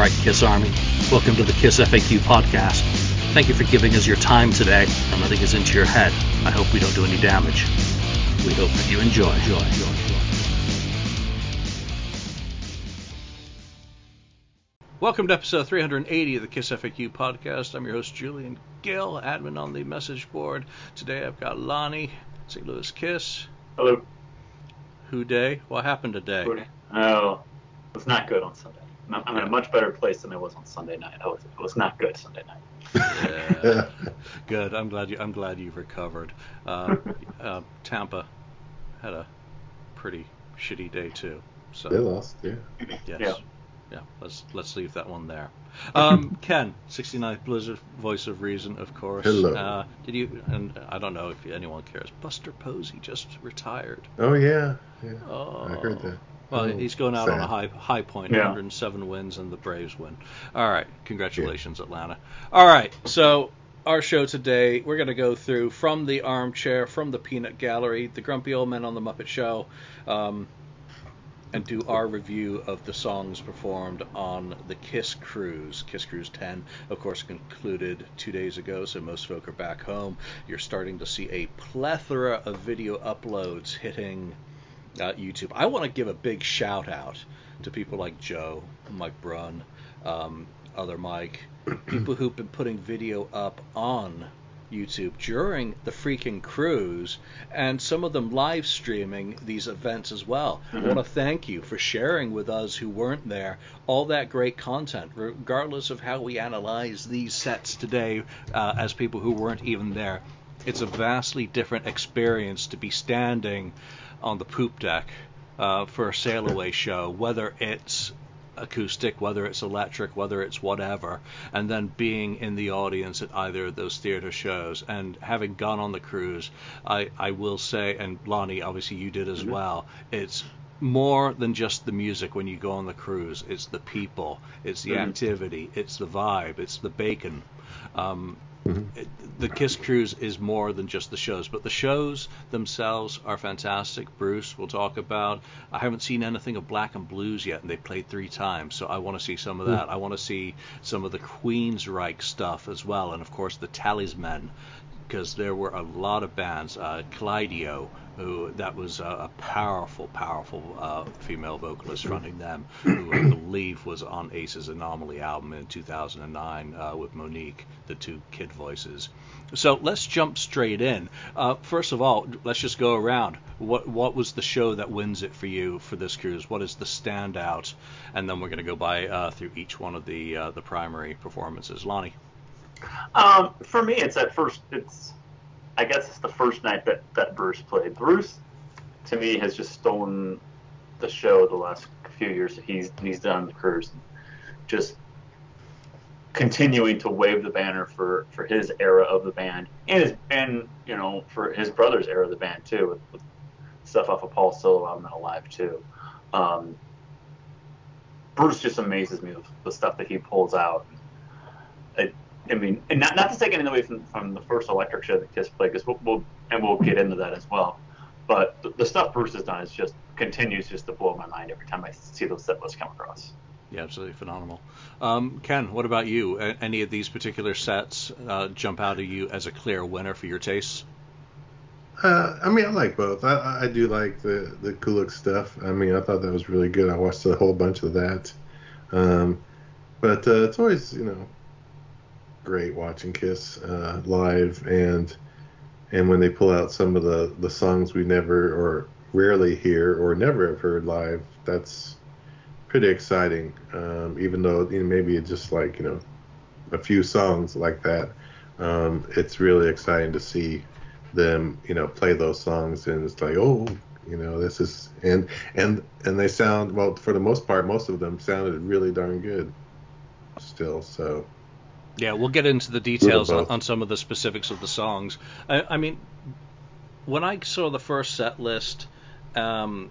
right, Kiss Army. Welcome to the Kiss FAQ podcast. Thank you for giving us your time today and letting us into your head. I hope we don't do any damage. We hope that you enjoy. enjoy, enjoy, enjoy. Welcome to episode 380 of the Kiss FAQ podcast. I'm your host, Julian Gill, admin on the message board. Today I've got Lonnie, St. Louis Kiss. Hello. Who day? What happened today? Oh, it was not good on Sunday. I'm I'm in a much better place than I was on Sunday night. I was, it was not good Sunday night. Yeah. Good. I'm glad you. I'm glad you've recovered. Uh, uh, Tampa had a pretty shitty day too. So They lost, yeah. yes. Yeah. Yeah. Let's let's leave that one there. Um, Ken, 69th Blizzard, voice of reason, of course. Hello. Uh, did you? And I don't know if anyone cares. Buster Posey just retired. Oh yeah, yeah. Oh. I heard that. Well, Oh, he's going out on a high high point, Yeah. 107 wins, and the Braves win. All right, congratulations, Atlanta. All right, so our show today, we're going to go through from the armchair, from the peanut gallery, the grumpy old men on the Muppet Show, um, and do our review of the songs performed on the Kiss Cruise. Kiss Cruise 10, of course, concluded two days ago, so most folk are back home. You're starting to see a plethora of video uploads hitting uh, YouTube. I want to give a big shout out to people like Joe, Mike Brunn, um, other Mike, people who've been putting video up on YouTube during the freaking cruise, and some of them live streaming these events as well. I want to thank you for sharing with us who weren't there all that great content, regardless of how we analyze these sets today uh, as people who weren't even there. It's a vastly different experience to be standing on the poop deck uh, for a sail away show, whether it's acoustic, whether it's electric, whether it's whatever, and then being in the audience at either of those theater shows. And having gone on the cruise, I, I will say, and Lonnie, obviously you did as well, it's more than just the music when you go on the cruise. It's the people, it's the Mhm. activity, it's the vibe, it's the bacon. Um, it- the Kiss Cruise is more than just the shows, but the shows themselves are fantastic. Bruce, we'll talk about. I haven't seen anything of Black and Blues yet, and they played three times, so I want to see some of that. I want to see some of the Queensryche stuff as well, and of course the Talisman, because there were a lot of bands. Uh, who that was a, a powerful, powerful uh, female vocalist fronting them, who I believe was on Ace's Anomaly album in 2009 uh, with Monique, the two kid voices. So let's jump straight in. Uh, first of all, let's just go around. What what was the show that wins it for you for this cruise? What is the standout? And then we're going to go by uh, through each one of the uh, the primary performances. Lonnie. Um, for me, it's at first. It's I guess it's the first night that that Bruce played. Bruce, to me, has just stolen the show the last few years that he's he's done the cruise. Just continuing to wave the banner for, for his era of the band and his and you know for his brother's era of the band too with, with stuff off of Paul's solo album and Alive 2. Um, Bruce just amazes me with the stuff that he pulls out. I, I mean, and not, not to take anything away from, from the first electric show that Kiss played, because we'll, we'll and we'll get into that as well. But the, the stuff Bruce has done is just continues just to blow my mind every time I see those set lists come across. Yeah, absolutely phenomenal. Um, Ken, what about you? A- any of these particular sets uh, jump out at you as a clear winner for your tastes? Uh, I mean, I like both. I, I do like the the Kulick stuff. I mean, I thought that was really good. I watched a whole bunch of that. Um, but uh, it's always, you know, great watching Kiss uh, live, and and when they pull out some of the the songs we never or rarely hear or never have heard live, that's pretty exciting. Um, even though you know, maybe it's just like you know a few songs like that, um, it's really exciting to see them you know play those songs and it's like oh you know this is and and and they sound well for the most part most of them sounded really darn good still so Yeah, we'll get into the details on, on some of the specifics of the songs. I, I mean, when I saw the first set list, um,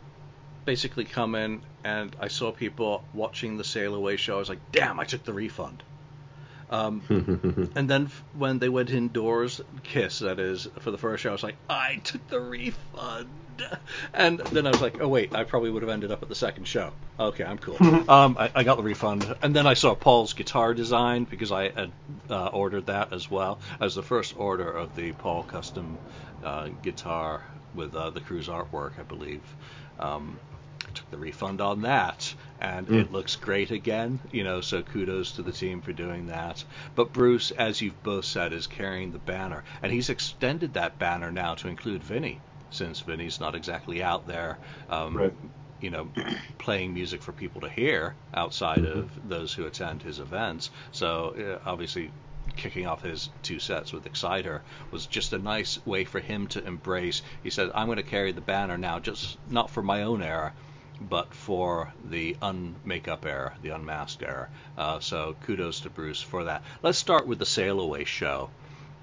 basically come in and I saw people watching the Sail Away show, I was like, damn, I took the refund. Um, and then f- when they went indoors, Kiss, that is, for the first show, I was like, I took the refund. And then I was like, oh, wait, I probably would have ended up at the second show. Okay, I'm cool. um, I, I got the refund. And then I saw Paul's guitar design because I had uh, ordered that as well as the first order of the Paul custom uh, guitar with uh, the cruise artwork, I believe. Um, I took the refund on that, and Mm. it looks great again. You know, so kudos to the team for doing that. But Bruce, as you've both said, is carrying the banner, and he's extended that banner now to include Vinny, since Vinny's not exactly out there. Um, Right. You know, playing music for people to hear outside Mhm. of those who attend his events. So uh, obviously, kicking off his two sets with Exciter was just a nice way for him to embrace. He said, "I'm going to carry the banner now, just not for my own era, but for the unmakeup error, the unmasked error. Uh, so kudos to Bruce for that. Let's start with the Sail Away show.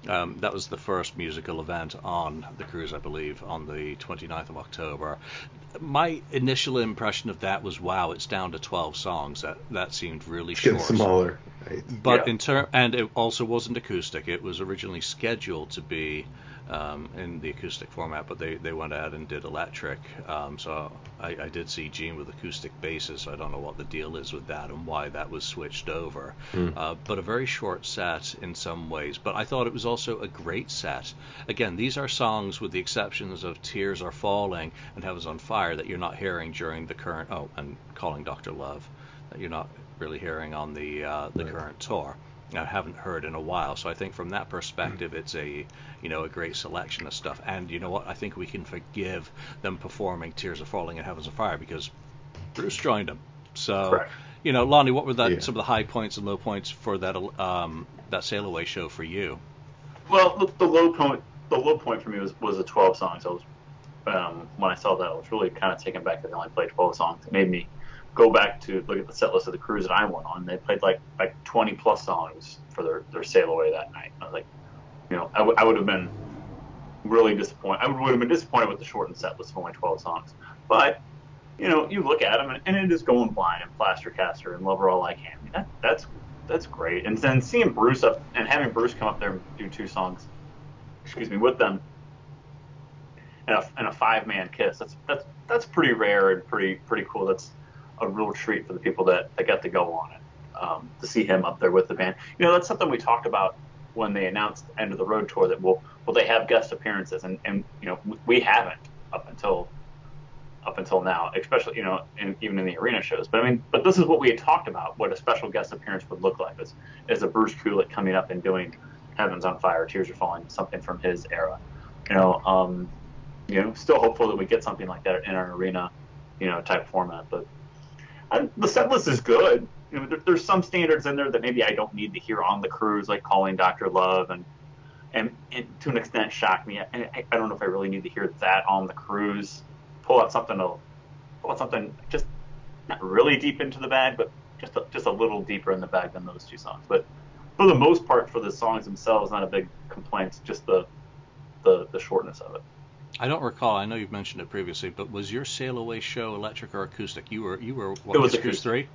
Um, that was the first musical event on the cruise, I believe, on the 29th of October. My initial impression of that was, wow, it's down to 12 songs. That that seemed really It's getting short. smaller. Right? But Yeah. in term, and it also wasn't acoustic. It was originally scheduled to be um, in the acoustic format, but they, they went ahead and did electric. Um, so I, I did see Gene with acoustic basses. So I don't know what the deal is with that and why that was switched over. Hmm. Uh, but a very short set in some ways. But I thought it was also a great set. Again, these are songs with the exceptions of Tears Are Falling and Heaven's on Fire that you're not hearing during the current. Oh, and Calling Dr. Love that you're not really hearing on the uh, the Right. current tour. I haven't heard in a while, so I think from that perspective, it's a you know a great selection of stuff. And you know what? I think we can forgive them performing "Tears Are Falling" and "Heavens on Fire" because Bruce joined them. So Correct. you know, Lonnie, what were that Yeah. some of the high points and low points for that um, that sail away show for you? Well, the, the low point, the low point for me was was the 12 songs. I was um, when I saw that, I was really kind of taken back that they only played 12 songs. It made me go back to look at the set list of the cruise that I went on. They played like like 20 plus songs for their their sail away that night. I was like, you know, I, w- I would have been really disappointed. I would have been disappointed with the shortened set list of only 12 songs. But you know, you look at them and, and it is going blind and plaster caster and love her all I can. I mean, that, that's that's great. And then seeing Bruce up and having Bruce come up there and do two songs, excuse me, with them, and a, and a five man kiss. That's that's that's pretty rare and pretty pretty cool. That's a real treat for the people that, that got to go on it. Um, to see him up there with the band, you know, that's something we talked about when they announced End of the Road tour. That will will they have guest appearances? And and you know, we- we haven't up until up until now, especially you know, in, even in the arena shows. But I mean, but this is what we had talked about, what a special guest appearance would look like, is is a Bruce Kulick coming up and doing Heavens on Fire, Tears Are Falling, something from his era. You know, um, you know, still hopeful that we get something like that in our arena, you know, type format. But I, the set list is good. You know, there, there's some standards in there that maybe I don't need to hear on the cruise, like calling Doctor Love and. And, and to an extent, shocked me. And I, I don't know if I really need to hear that on the cruise pull out something a pull out something just not really deep into the bag, but just a, just a little deeper in the bag than those two songs. But for the most part, for the songs themselves, not a big complaint. Just the the, the shortness of it. I don't recall. I know you've mentioned it previously, but was your sail away show electric or acoustic? You were you were what It was acoustic. three.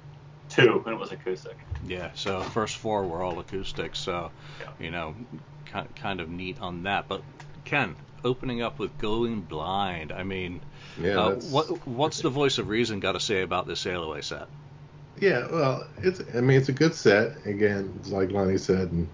Two, and it was acoustic. Yeah, so first four were all acoustic, so Yeah. you know, kind kind of neat on that. But Ken, opening up with "Going Blind," I mean, Yeah, uh, what what's the voice of reason got to say about this sail away set? Yeah, well, it's I mean it's a good set. Again, it's like Lonnie said, and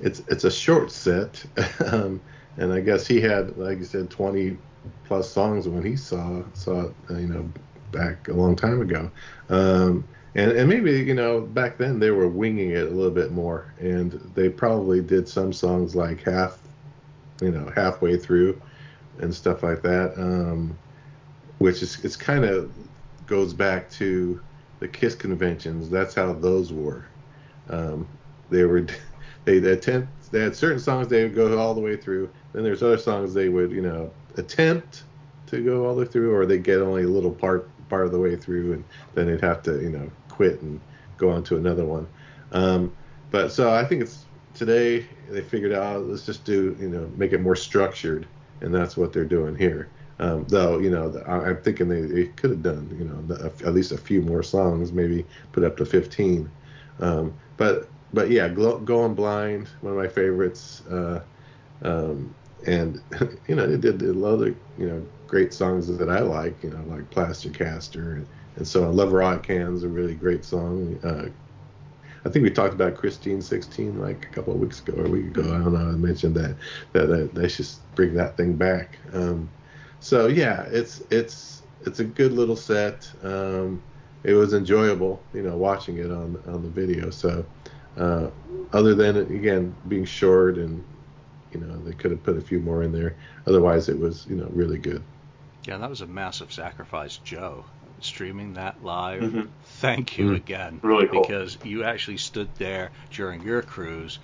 it's it's a short set. um, and I guess he had, like you said, 20 plus songs when he saw saw it, uh, you know, back a long time ago. Um, and and maybe you know back then they were winging it a little bit more, and they probably did some songs like half, you know, halfway through, and stuff like that. Um, which is it's kind of goes back to the Kiss conventions. That's how those were. Um, they were they they attempt they had certain songs they would go all the way through. Then there's other songs they would you know attempt to go all the way through, or they get only a little part part of the way through, and then they'd have to you know quit and go on to another one. Um, but so I think it's today they figured out let's just do you know make it more structured, and that's what they're doing here. Um, though you know I, I'm thinking they, they could have done you know the, at least a few more songs, maybe put up to 15. Um, but but yeah, Going Blind, one of my favorites. Uh, um, and you know, they did a lot of you know great songs that I like, you know, like Plaster Caster and, and so on. Love Rock Hands, a really great song. Uh, I think we talked about Christine 16 like a couple of weeks ago or a week ago. I don't know. I mentioned that that, that they should bring that thing back. Um, so yeah, it's it's it's a good little set. Um, it was enjoyable, you know, watching it on on the video. So uh, other than again being short and you know they could have put a few more in there. Otherwise, it was you know really good. Yeah, that was a massive sacrifice, Joe. Streaming that live. Mm-hmm. Thank you mm-hmm. again. Really cool. Because you actually stood there during your cruise,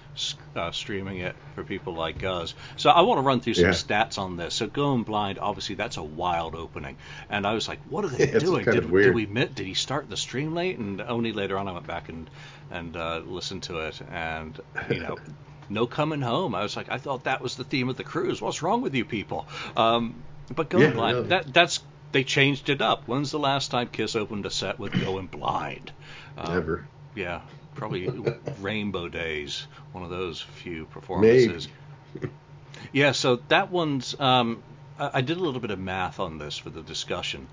uh, streaming it for people like us. So I want to run through some yeah. stats on this. So going blind, obviously that's a wild opening, and I was like, what are they doing? Did, did, we did he start the stream late? And only later on I went back and and uh, listened to it, and you know. no coming home. I was like, I thought that was the theme of the cruise. What's wrong with you people? Um, but going yeah, blind, really. that that's they changed it up. When's the last time Kiss opened a set with Going Blind? Um, Never. Yeah, probably Rainbow Days, one of those few performances. Maybe. yeah, so that one's. Um, I, I did a little bit of math on this for the discussion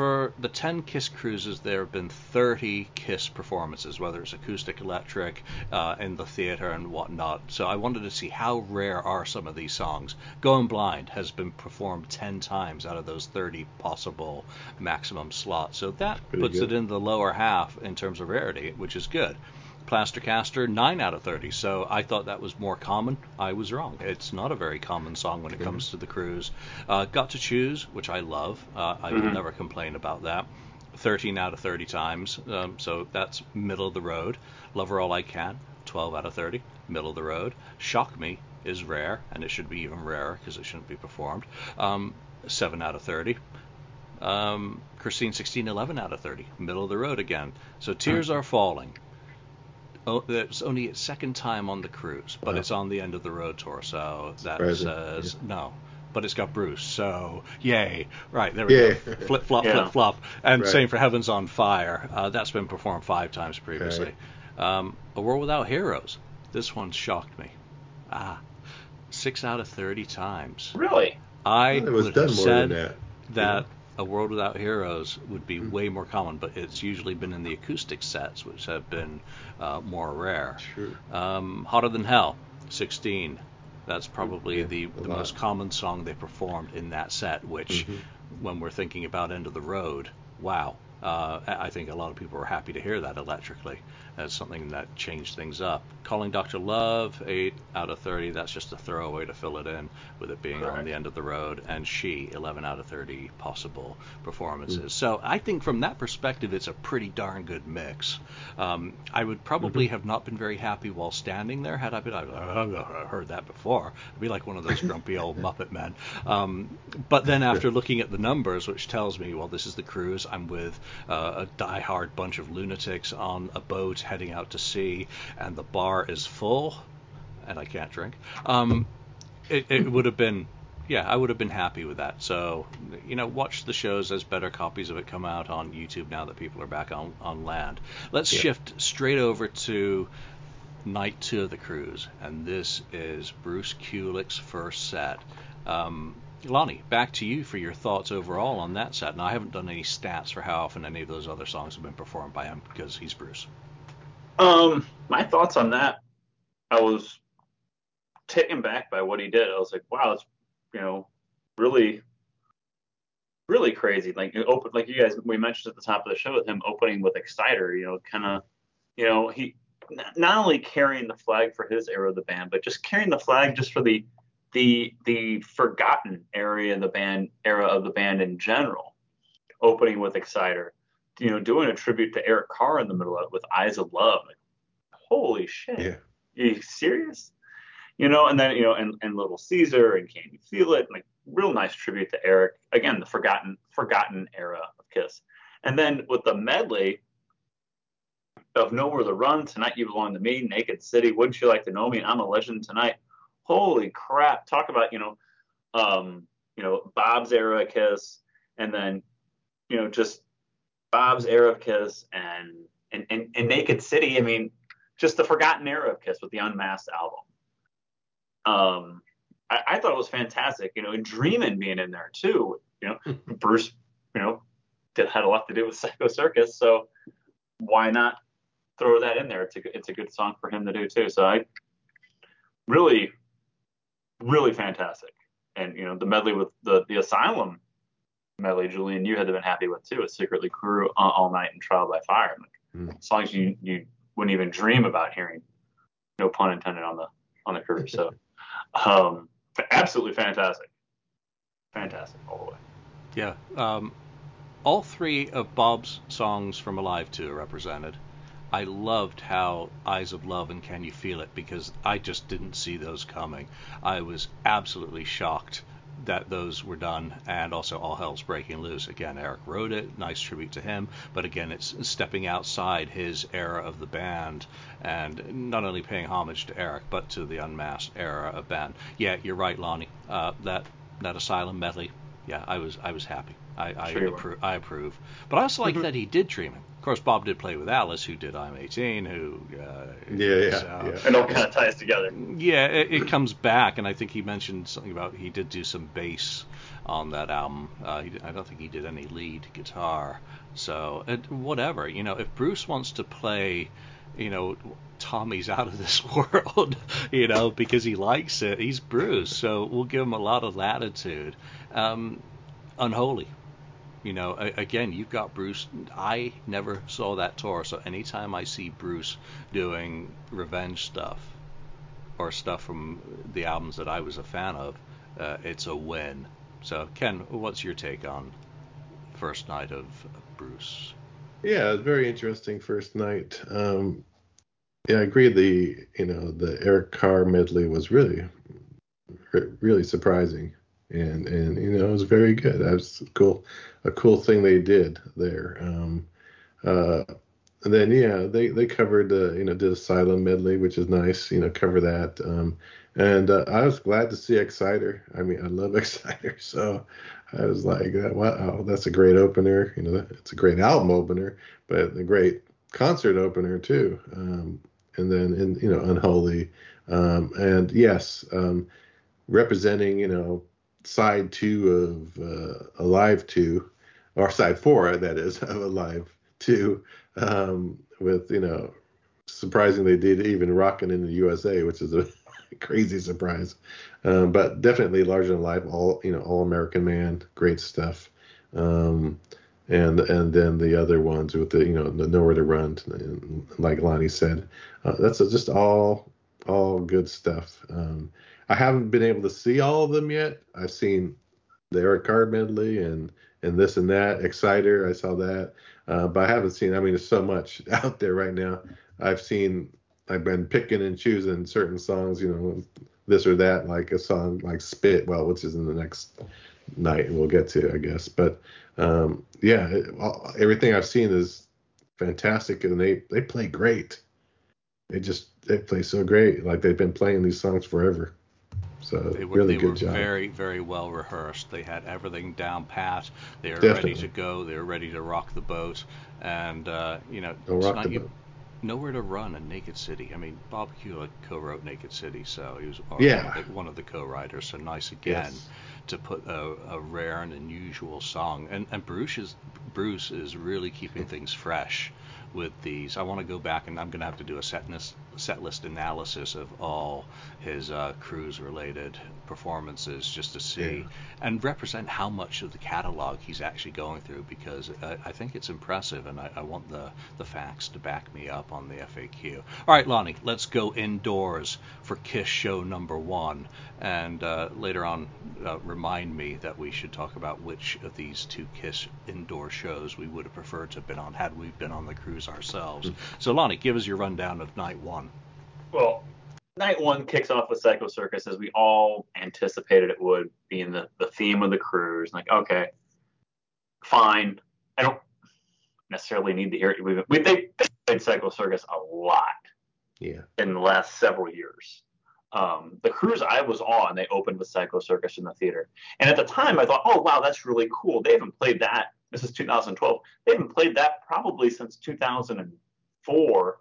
for the 10 Kiss cruises, there have been 30 Kiss performances, whether it's acoustic, electric, uh, in the theater, and whatnot. So I wanted to see how rare are some of these songs. Going Blind has been performed 10 times out of those 30 possible maximum slots. So that Pretty puts good. it in the lower half in terms of rarity, which is good. Plastercaster, 9 out of 30. So I thought that was more common. I was wrong. It's not a very common song when it comes to the cruise. Uh, Got to Choose, which I love. Uh, I mm-hmm. will never complain about that. 13 out of 30 times. Um, so that's middle of the road. Love Her All I Can, 12 out of 30. Middle of the road. Shock Me is rare, and it should be even rarer because it shouldn't be performed. Um, 7 out of 30. Um, Christine 16, 11 out of 30. Middle of the road again. So Tears mm-hmm. Are Falling oh, it's only its second time on the cruise, but it's on the end of the road tour, so that says yeah. no. But it's got Bruce, so yay! Right there we go. Flip flop, yeah. flip flop, and right. same for Heaven's on Fire. Uh, that's been performed five times previously. Right. Um, A World Without Heroes. This one shocked me. Ah, six out of thirty times. Really? I would have said that, that a World Without Heroes would be mm-hmm. way more common, but it's usually been in the acoustic sets, which have been uh, more rare. Sure. Um, Hotter Than Hell, 16. That's probably yeah, the, the most common song they performed in that set, which, mm-hmm. when we're thinking about End of the Road, wow. Uh, I think a lot of people were happy to hear that electrically as something that changed things up. Calling Dr. Love, 8 out of 30. That's just a throwaway to fill it in with it being on the end of the road. And She, 11 out of 30 possible performances. Mm-hmm. So I think from that perspective, it's a pretty darn good mix. Um, I would probably mm-hmm. have not been very happy while standing there had I been, I've heard that before. I'd be like one of those grumpy old Muppet men. Um, but then after looking at the numbers, which tells me, well, this is the cruise, I'm with uh, a die-hard bunch of lunatics on a boat heading out to sea, and the bar is full, and I can't drink, um, it, it would have been yeah, I would have been happy with that. So, you know, watch the shows as better copies of it come out on YouTube now that people are back on, on land. Let's yeah. shift straight over to night two of the cruise, and this is Bruce Kulick's first set. Um, Lonnie, back to you for your thoughts overall on that set. Now, I haven't done any stats for how often any of those other songs have been performed by him because he's Bruce. Um, my thoughts on that, I was taken back by what he did. I was like, wow, it's you know really, really crazy. Like open, like you guys we mentioned at the top of the show with him opening with Exciter. You know, kind of, you know, he not only carrying the flag for his era of the band, but just carrying the flag just for the the the forgotten area of the band era of the band in general. Opening with Exciter you know, doing a tribute to Eric Carr in the middle of it with Eyes of Love. Like, holy shit. Yeah. Are you serious? You know, and then, you know, and, and Little Caesar and Can You Feel It? Like real nice tribute to Eric. Again, the forgotten forgotten era of Kiss. And then with the medley of Nowhere to Run, Tonight You Belong to Me, Naked City, Wouldn't You Like to Know Me, and I'm a Legend Tonight. Holy crap. Talk about, you know, um, you know, Bob's era of Kiss, and then, you know, just Bob's era of Kiss and, and, and, and Naked City. I mean, just the forgotten era of Kiss with the Unmasked album. Um, I, I thought it was fantastic. You know, and Dreamin' being in there too. You know, Bruce, you know, did, had a lot to do with Psycho Circus, so why not throw that in there? It's a it's a good song for him to do too. So I really, really fantastic. And you know, the medley with the the Asylum medley, Julian, you had to have been happy with too. A Secretly Cruel all, all night and trial by fire. Like, mm. Songs you you wouldn't even dream about hearing. No pun intended on the on the crew. So, um, absolutely fantastic, fantastic all the way. Yeah. Um, all three of Bob's songs from Alive 2 are represented. I loved how Eyes of Love and Can You Feel It because I just didn't see those coming. I was absolutely shocked that those were done, and also All Hell's Breaking Loose. Again, Eric wrote it, nice tribute to him, but again, it's stepping outside his era of the band and not only paying homage to Eric, but to the unmasked era of band. Yeah, you're right, Lonnie. Uh, that that Asylum medley, yeah, I was I was happy. I I, appro- I approve. But I also like mm-hmm. that he did Dreaming. Of course, Bob did play with Alice, who did I'm 18, who. Uh, yeah, yeah, uh, yeah. It all kind of ties together. Yeah, it, it, comes back, and I think he mentioned something about he did do some bass on that album. Uh, he, I don't think he did any lead guitar. So, it, whatever. You know, if Bruce wants to play, you know, Tommy's out of this world, you know, because he likes it, he's Bruce. So we'll give him a lot of latitude. Um, unholy you know, again, you've got Bruce. I never saw that tour, so anytime I see Bruce doing revenge stuff or stuff from the albums that I was a fan of, uh, it's a win. So, Ken, what's your take on first night of Bruce? Yeah, very interesting first night. Um, yeah, I agree. The you know the Eric Carr medley was really, really surprising and and you know it was very good. That was cool, a cool thing they did there. Um, uh, and then yeah, they they covered uh, you know did Asylum medley, which is nice. You know, cover that. Um, and uh, I was glad to see Exciter. I mean, I love Exciter, so I was like, wow, that's a great opener. You know, it's a great album opener, but a great concert opener too. Um, and then in you know Unholy, um, and yes, um, representing you know side two of uh, Alive two, or side four that is of Alive two, um, with you know surprisingly did even rocking in the USA, which is a crazy surprise. Um, but definitely larger than life, all you know, all American man, great stuff. Um, and and then the other ones with the you know the nowhere to run, like Lonnie said, uh, that's just all all good stuff. Um, I haven't been able to see all of them yet. I've seen the Eric Carr medley and and this and that. Exciter, I saw that, uh, but I haven't seen. I mean, there's so much out there right now. I've seen. I've been picking and choosing certain songs. You know, this or that, like a song like Spit, well, which is in the next night, and we'll get to, I guess. But um, yeah, it, all, everything I've seen is fantastic, and they they play great. They just they play so great. Like they've been playing these songs forever. So they were, really they good were job. very, very well rehearsed. They had everything down pat. They were Definitely. ready to go. They were ready to rock the boat. And uh, you know, Don't rock the you, boat. nowhere to run in Naked City. I mean, Bob Kulick co-wrote Naked City, so he was Yeah. one, of the, one of the co-writers. So nice again Yes. to put a, a rare and unusual song. And and Bruce is Bruce is really keeping things fresh with these. I want to go back and I'm going to have to do a set list, set list analysis of all his uh, cruise related performances just to see Yeah. and represent how much of the catalog he's actually going through because I, I think it's impressive and I, I want the, the facts to back me up on the FAQ. All right, Lonnie, let's go indoors for Kiss show number one. And uh, later on, uh, remind me that we should talk about which of these two Kiss indoor shows we would have preferred to have been on had we been on the cruise ourselves. So, Lonnie, give us your rundown of night one. Well, night one kicks off with Psycho Circus as we all anticipated it would, being the, the theme of the cruise. Like, okay, fine. I don't necessarily need to hear it. We, we they, they played Psycho Circus a lot Yeah. in the last several years. Um, the cruise I was on, they opened with Psycho Circus in the theater. And at the time, I thought, oh, wow, that's really cool. They haven't played that. This is 2012. They haven't played that probably since 2004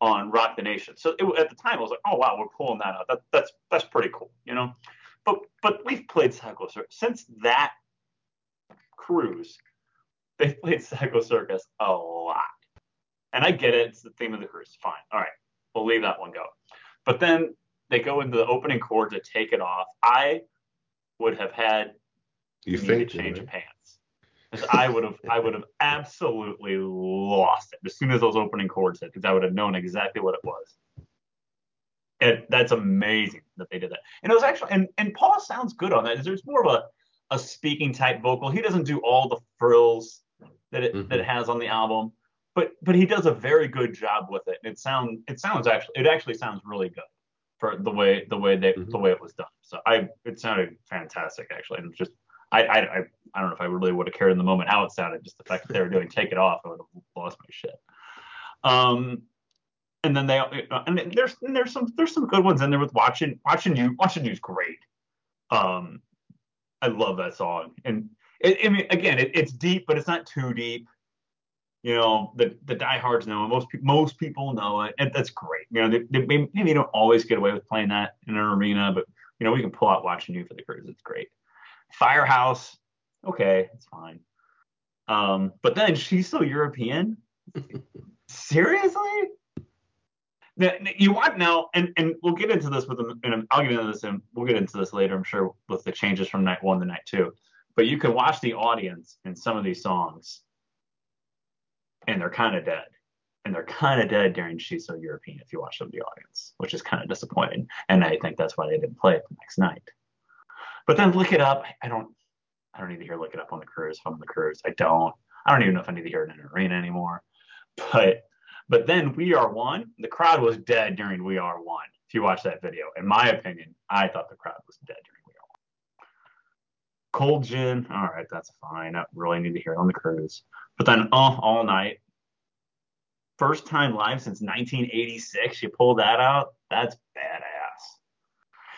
on Rock the Nation. So it, at the time, I was like, oh wow, we're pulling that out. That, that's that's pretty cool, you know. But but we've played Psycho Circus since that cruise. They've played Psycho Circus a lot, and I get it. It's the theme of the cruise. Fine, all right, we'll leave that one go. But then they go into the opening chord to take it off. I would have had You think change of pants. 'Cause I would have I would have absolutely lost it as soon as those opening chords hit because I would have known exactly what it was. And that's amazing that they did that. And it was actually and, and Paul sounds good on that. There's more of a, a speaking type vocal. He doesn't do all the frills that it Mhm. that it has on the album, but but he does a very good job with it. And it sound it sounds actually it actually sounds really good for the way the way they Mhm. the way it was done. So I it sounded fantastic actually, and just I I I, don't know if I really would have cared in the moment how it sounded. Just the fact that they were doing "Take It Off," I would have lost my shit. Um, and then they and there's and there's some there's some good ones in there with watching watching you watching you's great. Um, I love that song, and it, I mean again it, it's deep, but it's not too deep. You know the the diehards know it. Most most people know it, and that's great. You know they, they maybe don't always get away with playing that in an arena, but you know we can pull out watching you for the cruise. It's great. Firehouse, okay, it's fine. Um, but then she's so European. Seriously? Now, you want now, and and we'll get into this with them, and I'll get into this, and we'll get into this later, I'm sure, with the changes from night one to night two. But you can watch the audience in some of these songs, and they're kind of dead, and they're kind of dead during She's So European if you watch them the audience, which is kind of disappointing. And I think that's why they didn't play it the next night. But then look it up. I don't, I don't need to hear look it up on the cruise. If I'm on the cruise, I don't. I don't even know if I need to hear it in an arena anymore. But but then We Are One, the crowd was dead during We Are One. If you watch that video, in my opinion, I thought the crowd was dead during We Are One. Cold Gin, all right, that's fine. I really need to hear it on the cruise. But then uh, All Night, first time live since 1986. You pull that out, that's badass.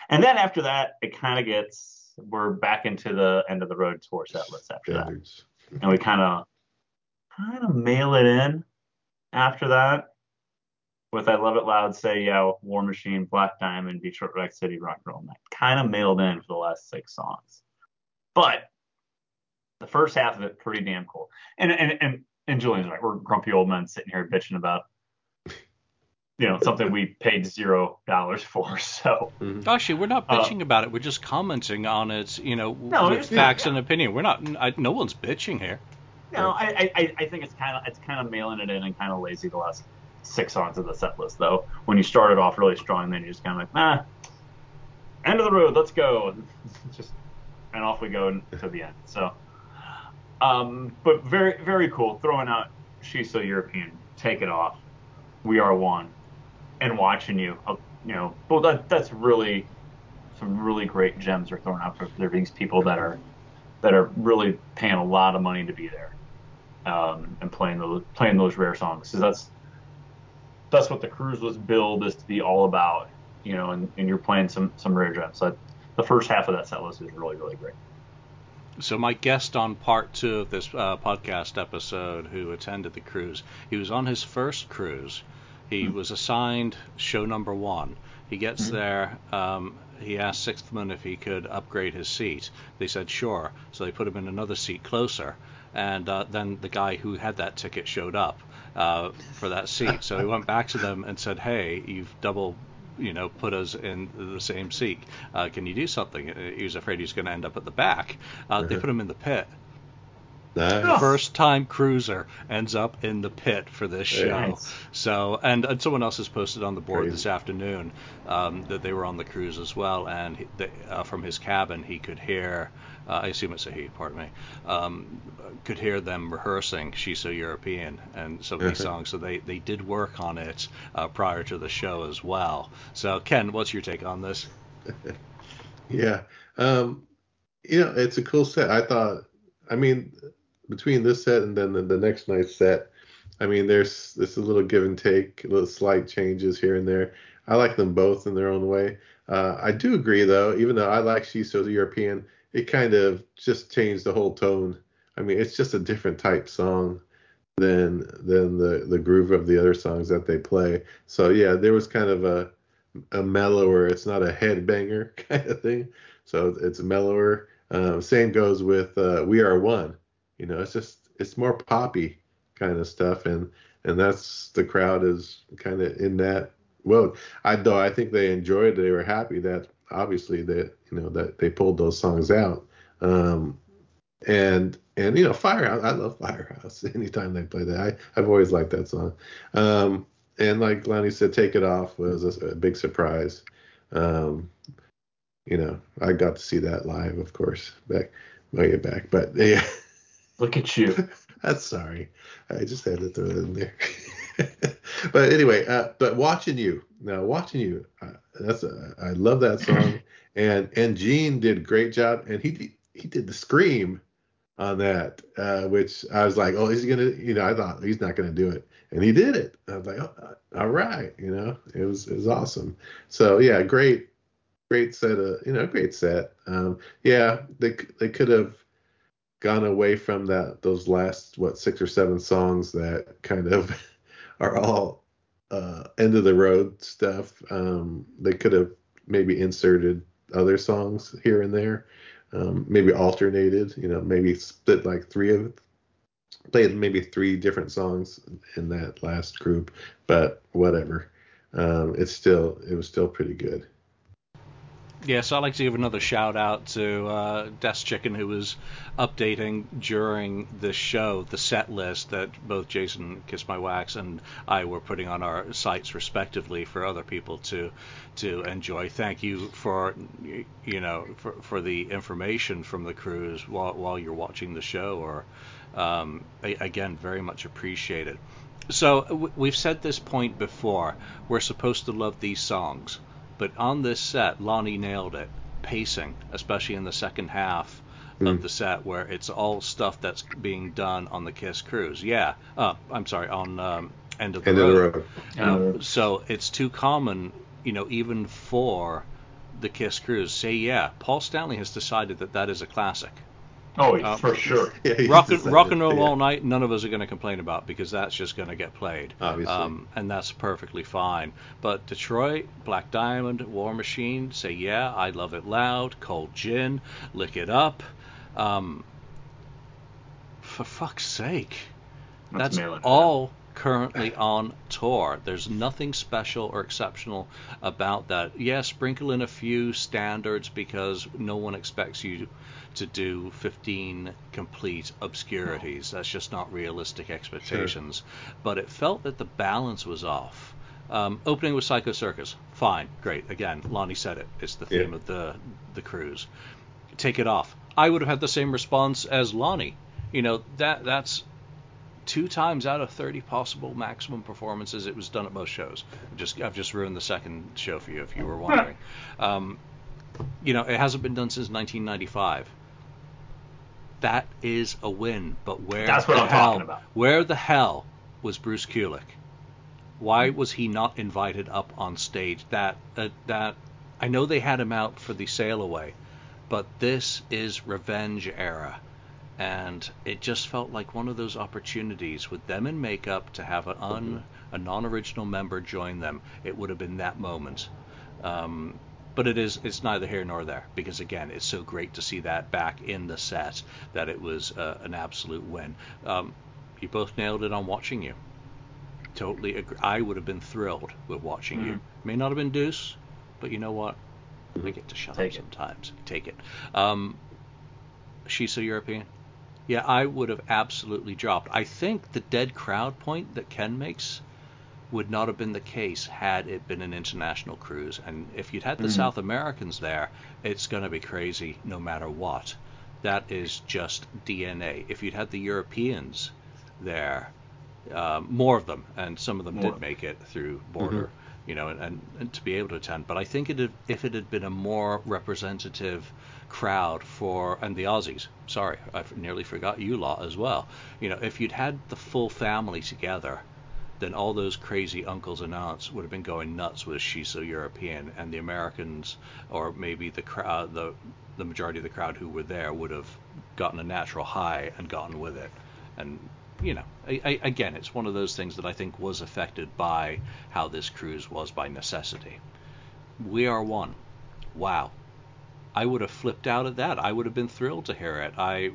And then after that, it kind of gets we're back into the end of the road tour set list after that and we kind of kind of mail it in after that with I Love It Loud, Say Yeah, War Machine, Black Diamond, Detroit Rock City, Rock and Roll Night. Kind of mailed in for the last six songs. But the first half of it, pretty damn cool. And and and, and Julian's right. We're grumpy old men sitting here bitching about you know something we paid zero dollars for. So Mhm. Actually, we're not Uh, bitching about it. We're just commenting on it, you know, No, with it's- facts yeah. and opinion. We're not. I, no one's bitching here. No, I, I, I think it's kind of it's kind of mailing it in and kind of lazy the last six songs of the set list though. When you started off really strong, then you just kind of like, nah, end of the road, let's go, just and off we go to the end. So, um, but very very cool. Throwing out she's so European, take it off, we are one, and watching you, uh, you know, well that that's really some really great gems are thrown out for for these people that are that are really paying a lot of money to be there um, and playing those playing those rare songs. So that's that's what the cruise was billed is to be all about, you know. And, and you're playing some some rare gems. So the first half of that set list is really really great. So my guest on part two of this uh, podcast episode, who attended the cruise, he was on his first cruise. He was assigned show number one. He gets there. Um, he asked Sixthman if he could upgrade his seat. They said sure. So they put him in another seat closer. And uh, then the guy who had that ticket showed up uh, for that seat. So he went back to them and said, "Hey, you've double." You know, put us in the same seat. Uh, can you do something? Uh, He was afraid he was going to end up at the back. Uh, They Uh-huh. put him in the pit. Nice. First time cruiser ends up in the pit for this show. nice. So, and, and someone else has posted on the board Crazy. this afternoon um, that they were on the cruise as well, and he, uh, from his cabin he could hear, uh, I assume it's a he, pardon me, um, could hear them rehearsing "She's So European" and some of these songs. So they they did work on it uh, prior to the show as well. So, Ken, what's your take on this? Yeah. Um, you know, it's a cool set. I thought, I mean, between this set and then the, the next night's set, I mean, there's there's a little give and take, little slight changes here and there. I like them both in their own way. Uh, I do agree, though, even though I like She's So European, it kind of just changed the whole tone. I mean, it's just a different type song than than the the groove of the other songs that they play. So yeah, there was kind of a a mellower. It's not a headbanger kind of thing. So it's mellower. Um, same goes with uh, "We Are One." You know, it's just it's more poppy kind of stuff, and and that's the crowd is kind of in that well, I though I think they enjoyed. They were happy that obviously that you know that they pulled those songs out. Um, and and you know Firehouse, I love Firehouse. Anytime they play that, I I've always liked that song. Um, and like Lonnie said, Take It Off was a, a big surprise. Um, you know, I got to see that live, of course, back way back. But yeah. Look at you. That's sorry. I just had to throw it in there. but anyway, uh, but watching you now, watching you, uh, that's a, I love that song, and and Gene did a great job, and he he did the scream on that, uh, which I was like, oh, he's gonna? You know, I thought he's not gonna do it, and he did it. I was like, oh, uh, all right, you know, it was it was awesome. So yeah, great, great set of you know, great set. Um, yeah, they they could have gone away from that those last what six or seven songs that kind of are all uh, end of the road stuff. Um, they could have maybe inserted other songs here and there, um, maybe alternated. You know, maybe split like three of played maybe three different songs in that last group, but whatever. Um, it's still it was still pretty good. Yeah, so I'd like to give another shout out to uh, Death Chicken, who was updating during the show the set list that both Jason Kiss My Wax and I were putting on our sites respectively for other people to to enjoy. Thank you for you know for, for the information from the crews while while you're watching the show, or um, again, very much appreciated. So we've said this point before. We're supposed to love these songs but on this set, Lonnie nailed it. Pacing, especially in the second half mm. of the set, where it's all stuff that's being done on the Kiss cruise. Yeah, uh, I'm sorry, on um, End of the End Road. Of the road. Um, so it's too common, you know, even for the Kiss cruise. Say, yeah, Paul Stanley has decided that that is a classic. Oh, um, for sure. Yeah, rock, and, rock and roll yeah. all night. None of us are going to complain about because that's just going to get played. Obviously, um, and that's perfectly fine. But Detroit, Black Diamond, War Machine, say yeah, I love it loud. Cold Gin, lick it up. Um, for fuck's sake, that's, that's all currently on tour. There's nothing special or exceptional about that. Yeah, sprinkle in a few standards because no one expects you to do 15 complete obscurities. That's just not realistic expectations. Sure. But it felt that the balance was off. Um, opening with Psycho Circus, fine, great. Again, Lonnie said it. It's the theme yeah. of the the cruise. Take it off. I would have had the same response as Lonnie. You know that that's two times out of 30 possible maximum performances it was done at most shows. I've just I've just ruined the second show for you if you were wondering. Um, you know, it hasn't been done since 1995 that is a win. But where That's what the I'm hell, talking about. Where the hell was Bruce Kulick? Why was he not invited up on stage? That uh, that I know they had him out for the sail away, but this is revenge era, and it just felt like one of those opportunities with them in makeup to have an un, a non-original member join them. It would have been that moment. Um, but it is it's neither here nor there because again it's so great to see that back in the set that it was uh, an absolute win. Um, you both nailed it on watching you. Totally agree. I would have been thrilled with watching mm-hmm. you. May not have been Deuce, but you know what? We get to shut Take up it. sometimes. Take it. Um, she's so European. Yeah, I would have absolutely dropped. I think the dead crowd point that Ken makes would not have been the case had it been an international cruise. And if you'd had the mm-hmm. South Americans there, it's going to be crazy no matter what. That is just DNA. If you'd had the Europeans there, um, more of them, and some of them more. did make it through border, mm-hmm. you know, and, and, and, to be able to attend. But I think it had, if it had been a more representative crowd for and the Aussies. Sorry, I nearly forgot you lot as well. You know, if you'd had the full family together then all those crazy uncles and aunts would have been going nuts with She's So European, and the Americans, or maybe the crowd, uh, the the majority of the crowd who were there would have gotten a natural high and gotten with it, and you know, I, I, again, it's one of those things that I think was affected by how this cruise was by necessity. We are one. Wow. I would have flipped out at that. I would have been thrilled to hear it. I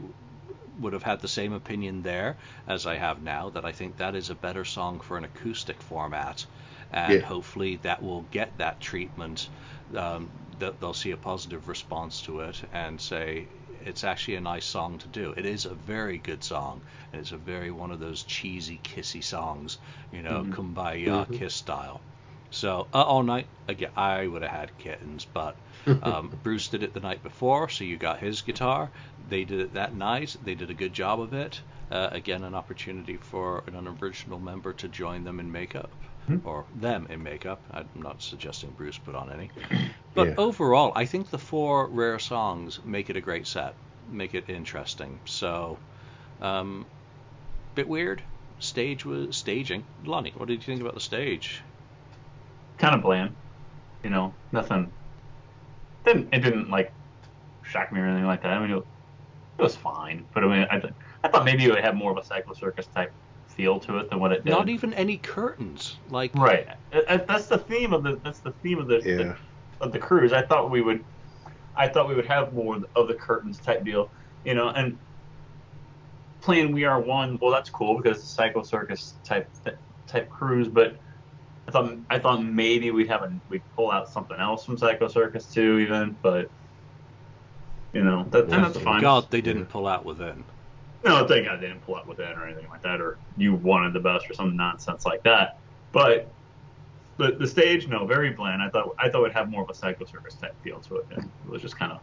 would have had the same opinion there as I have now that I think that is a better song for an acoustic format, and Yeah. hopefully that will get that treatment. Um, that they'll see a positive response to it and say it's actually a nice song to do. It is a very good song, and it's a very one of those cheesy kissy songs, you know, Mhm. kumbaya Mhm. kiss style. So uh, all night again, I would have had kittens, but um, Bruce did it the night before, so you got his guitar. They did it that night. They did a good job of it. Uh, again, an opportunity for an unoriginal member to join them in makeup, Hmm. or them in makeup. I'm not suggesting Bruce put on any. But Yeah. overall, I think the four rare songs make it a great set, make it interesting. So, um, bit weird. Stage was staging. Lonnie, what did you think about the stage? Kind of bland. You know, nothing. Didn't it didn't like shock me or anything like that. I mean, it, it was fine, but I mean, I, th- I thought maybe it would have more of a Psycho Circus type feel to it than what it did. Not even any curtains. Like right. That's the theme of the that's the theme of the, Yeah. the of the cruise. I thought we would, I thought we would have more of the curtains type deal. You know, and playing We Are One. Well, that's cool because it's a Psycho Circus type type cruise, but. I thought I thought maybe we'd have a we'd pull out something else from Psycho Circus too, even, but you know that and that's Thank fine. God, they didn't pull out within. No, thank God they didn't pull out with that or anything like that, or you wanted the best or some nonsense like that. But the the stage, no, very bland. I thought I thought it'd have more of a Psycho Circus type feel to it. And it was just kind of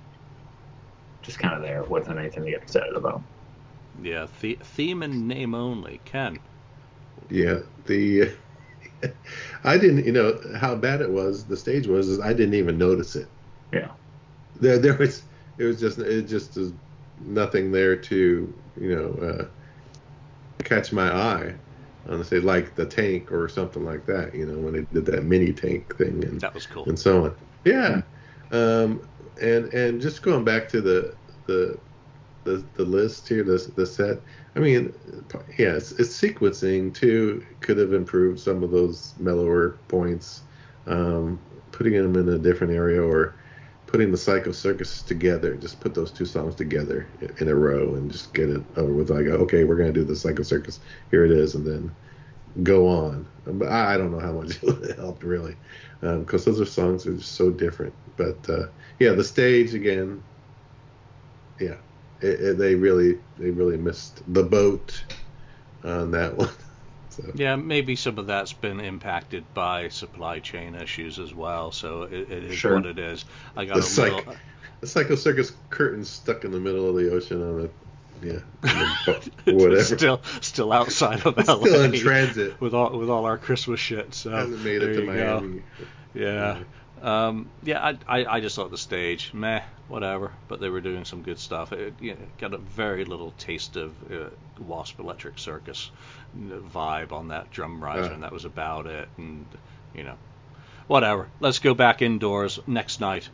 just kind of there. Wasn't anything to get excited about. Yeah, the- theme and name only. Ken. Yeah, the I didn't, you know, how bad it was. The stage was, is I didn't even notice it. Yeah. There, there was, it was just, it just is nothing there to, you know, uh, catch my eye. On say like the tank or something like that, you know, when they did that mini tank thing and That was cool. and so on. Yeah, um, and and just going back to the the the, the list here, the the set. I mean, yeah, it's, it's sequencing too. Could have improved some of those mellower points, um, putting them in a different area or putting the Psycho Circus together. Just put those two songs together in a row and just get it over with. Like, okay, we're gonna do the Psycho Circus. Here it is, and then go on. But I don't know how much it helped really, because those are songs that are just so different. But uh, yeah, the stage again. Yeah, it, it, they really they really missed the boat on that one. So Yeah, maybe some of that's been impacted by supply chain issues as well. So it, it is Sure. what it is. I got the a psych, little. Uh, the Psycho Circus curtain stuck in the middle of the ocean on a yeah whatever. still still outside of LA. still in transit. with all with all our Christmas shit. So Hasn't made it to you go. Miami. Yeah. Um, yeah, I, I, I just thought the stage, meh, whatever. But they were doing some good stuff. It you know, got a very little taste of uh, Wasp Electric Circus vibe on that drum riser, Uh. and that was about it. And you know, whatever. Let's go back indoors next night.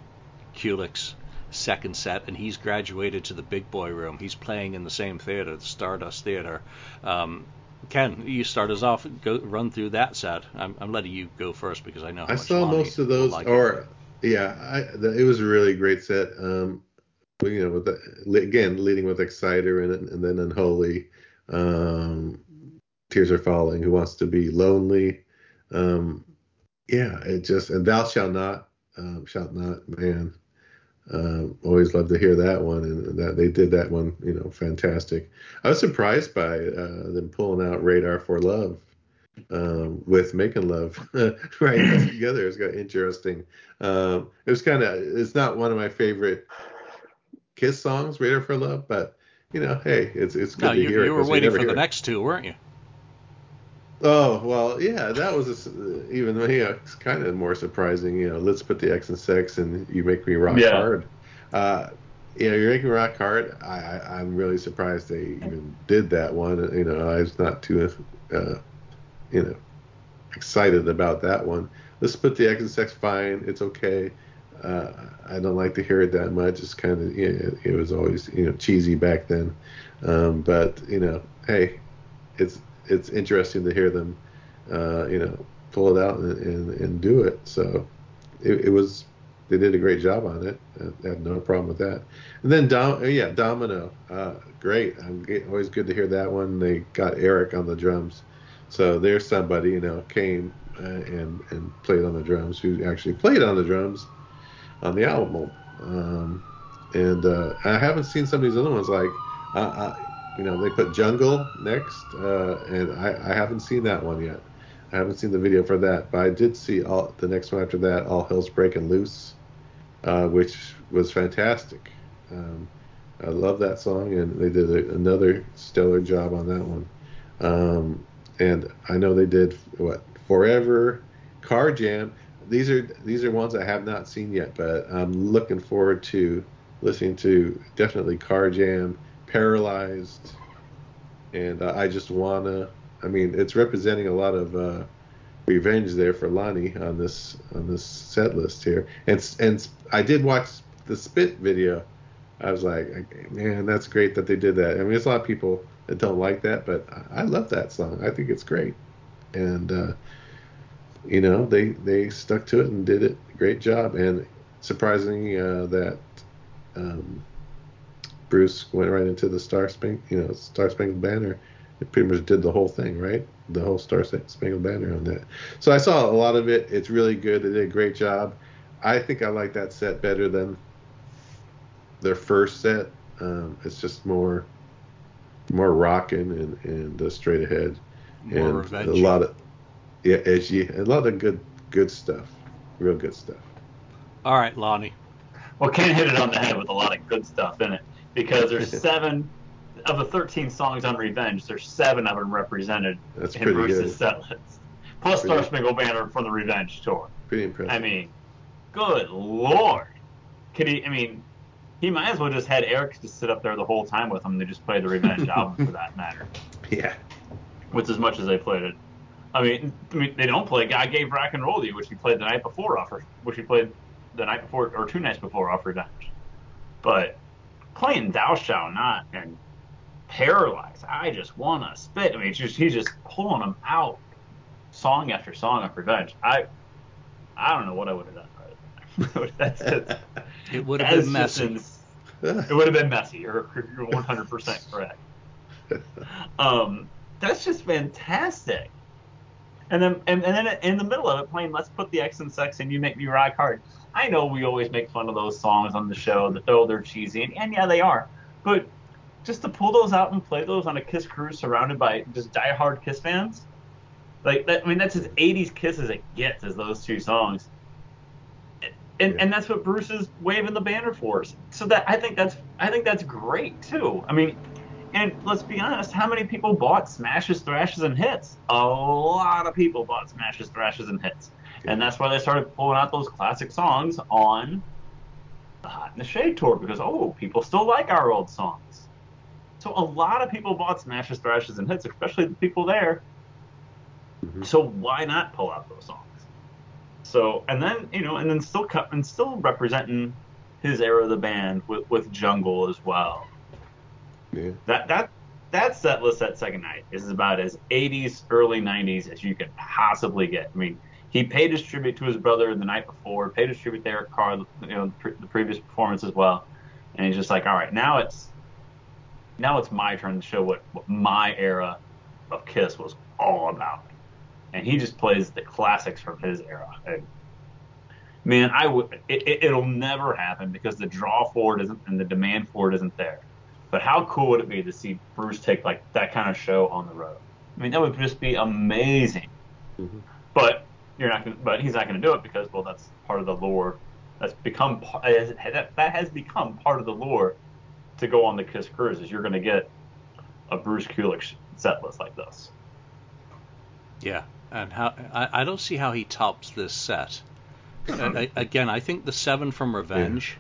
Kulick's second set, and he's graduated to the big boy room. He's playing in the same theater, the Stardust Theater. Um, Ken, you start us off. Go run through that set. I'm, I'm letting you go first because I know how I saw Lonnie most of those, like it. or yeah, I, the, it was a really great set. Um, you know, with the, again leading with Exciter and, and then Unholy, um, Tears Are Falling, Who Wants to Be Lonely, um, yeah, it just and Thou Shalt Not, um, Shalt Not, man, um, always love to hear that one, and that they did that one, you know, fantastic. I was surprised by uh, them pulling out Radar for Love um, with Making Love right together. It's got interesting. Um, it was kind of it's not one of my favorite Kiss songs, Radar for Love, but you know, hey, it's it's good No, to you, hear. it you were waiting for the it. next two, weren't you? Oh well, yeah, that was a even you know, it's kind of more surprising. You know, let's put the X and sex and you make me rock Yeah. hard. Uh, you know, you're making me rock hard. I, I I'm really surprised they even did that one. You know, I was not too, uh, you know, excited about that one. Let's put the X and sex. Fine, it's okay. Uh, I don't like to hear it that much. It's kind of, you know, it was always, you know, cheesy back then. Um, but you know, hey, it's it's interesting to hear them, uh, you know, pull it out and, and, and do it. So it, it, was they did a great job on it. I had no problem with that. And then Dom, yeah, Domino, uh, great. I'm always good to hear that one. They got Eric on the drums, so there's somebody you know came uh, and and played on the drums who actually played on the drums on the album. Um, and uh, I haven't seen some of these other ones like. Uh, uh you know, they put Jungle next, uh, and I, I haven't seen that one yet. I haven't seen the video for that, but I did see all the next one after that, All Hell's Breaking Loose, uh, which was fantastic. Um, I love that song, and they did a, another stellar job on that one. Um, and I know they did what Forever, Carr Jam. These are these are ones I have not seen yet, but I'm looking forward to listening to definitely Carr Jam, Paralyzed, and uh, I just wanna I mean, it's representing a lot of uh, revenge there for Lonnie on this on this set list here. And and I did watch the Spit video. I was like, man, that's great that they did that. I mean, there's a lot of people that don't like that, but I love that song. I think it's great. And uh, you know, they they stuck to it and did it. Great job. And surprisingly, uh, that um, Bruce went right into the Star Spangled, you know, Star Spangled Banner it pretty much did the whole thing, right? The whole Star Spangled Banner on that. So I saw a lot of it. It's really good. They did a great job. I think I like that set better than their first set. Um, it's just more more rocking and, and uh, straight ahead, more and a lot of yeah edgy, a lot of good good stuff, real good stuff. All right, Lonnie. Well, can't hit it on the head with a lot of good stuff in it because there's seven of the 13 songs on Revenge, there's seven of them represented That's in Bruce's good. set list. Plus pretty, Star Spangled Banner from the Revenge tour. Pretty impressive. I mean, good lord. Could he? I mean, he might as well just had Eric just sit up there the whole time with him. They just play the Revenge album for that matter. Yeah. With as much as they played it. I mean, I mean, they don't play "God Gave Rock and Roll to You," which he played the night before off, which he played the night before or two nights before off Revenge. But playing "Thou Shalt Not" and paralyzed. I just want to spit. I mean, just he's just pulling them out, song after song of revenge. I I don't know what I would have done. that's just, it would have been messy. it would have been messy. You're, you're 100% correct. Um, that's just fantastic. And then, and, and then in the middle of it, playing "Let's Put the X in Sex" and "You Make Me Rock Hard." I know we always make fun of those songs on the show that oh they're cheesy, and, and yeah they are. But just to pull those out and play those on a Kiss cruise surrounded by just diehard Kiss fans. Like that, I mean, that's as 80s Kiss as it gets, is those two songs. And, yeah. and that's what Bruce is waving the banner for. So that I think that's I think that's great too. I mean, and let's be honest, how many people bought Smashes, Thrashes, and Hits? A lot of people bought Smashes, Thrashes, and Hits. And that's why they started pulling out those classic songs on the Hot in the Shade tour because oh, people still like our old songs. So a lot of people bought smashes, thrashes, and hits, especially the people there. Mm-hmm. So why not pull out those songs? So and then you know, and then still cut and still representing his era of the band with, with Jungle as well. Yeah. That that that set list that second night is about as 80s, early 90s as you could possibly get. I mean, he paid his tribute to his brother the night before, paid his tribute to Eric Carr, you know, the previous performance as well, and he's just like, all right, now it's now it's my turn to show what, what my era of Kiss was all about. And he just plays the classics from his era. And man, I would it, it'll never happen because the draw for it isn't and the demand for it isn't there. But how cool would it be to see Bruce take like that kind of show on the road? I mean, that would just be amazing. Mm-hmm. But you're not going. But he's not going to do it because well, that's part of the lore. That's become that that has become part of the lore to go on the Kiss cruises, you're going to get a Bruce Kulick set list like this. Yeah, and how I, I don't see how he tops this set. I, again, I think the seven from Revenge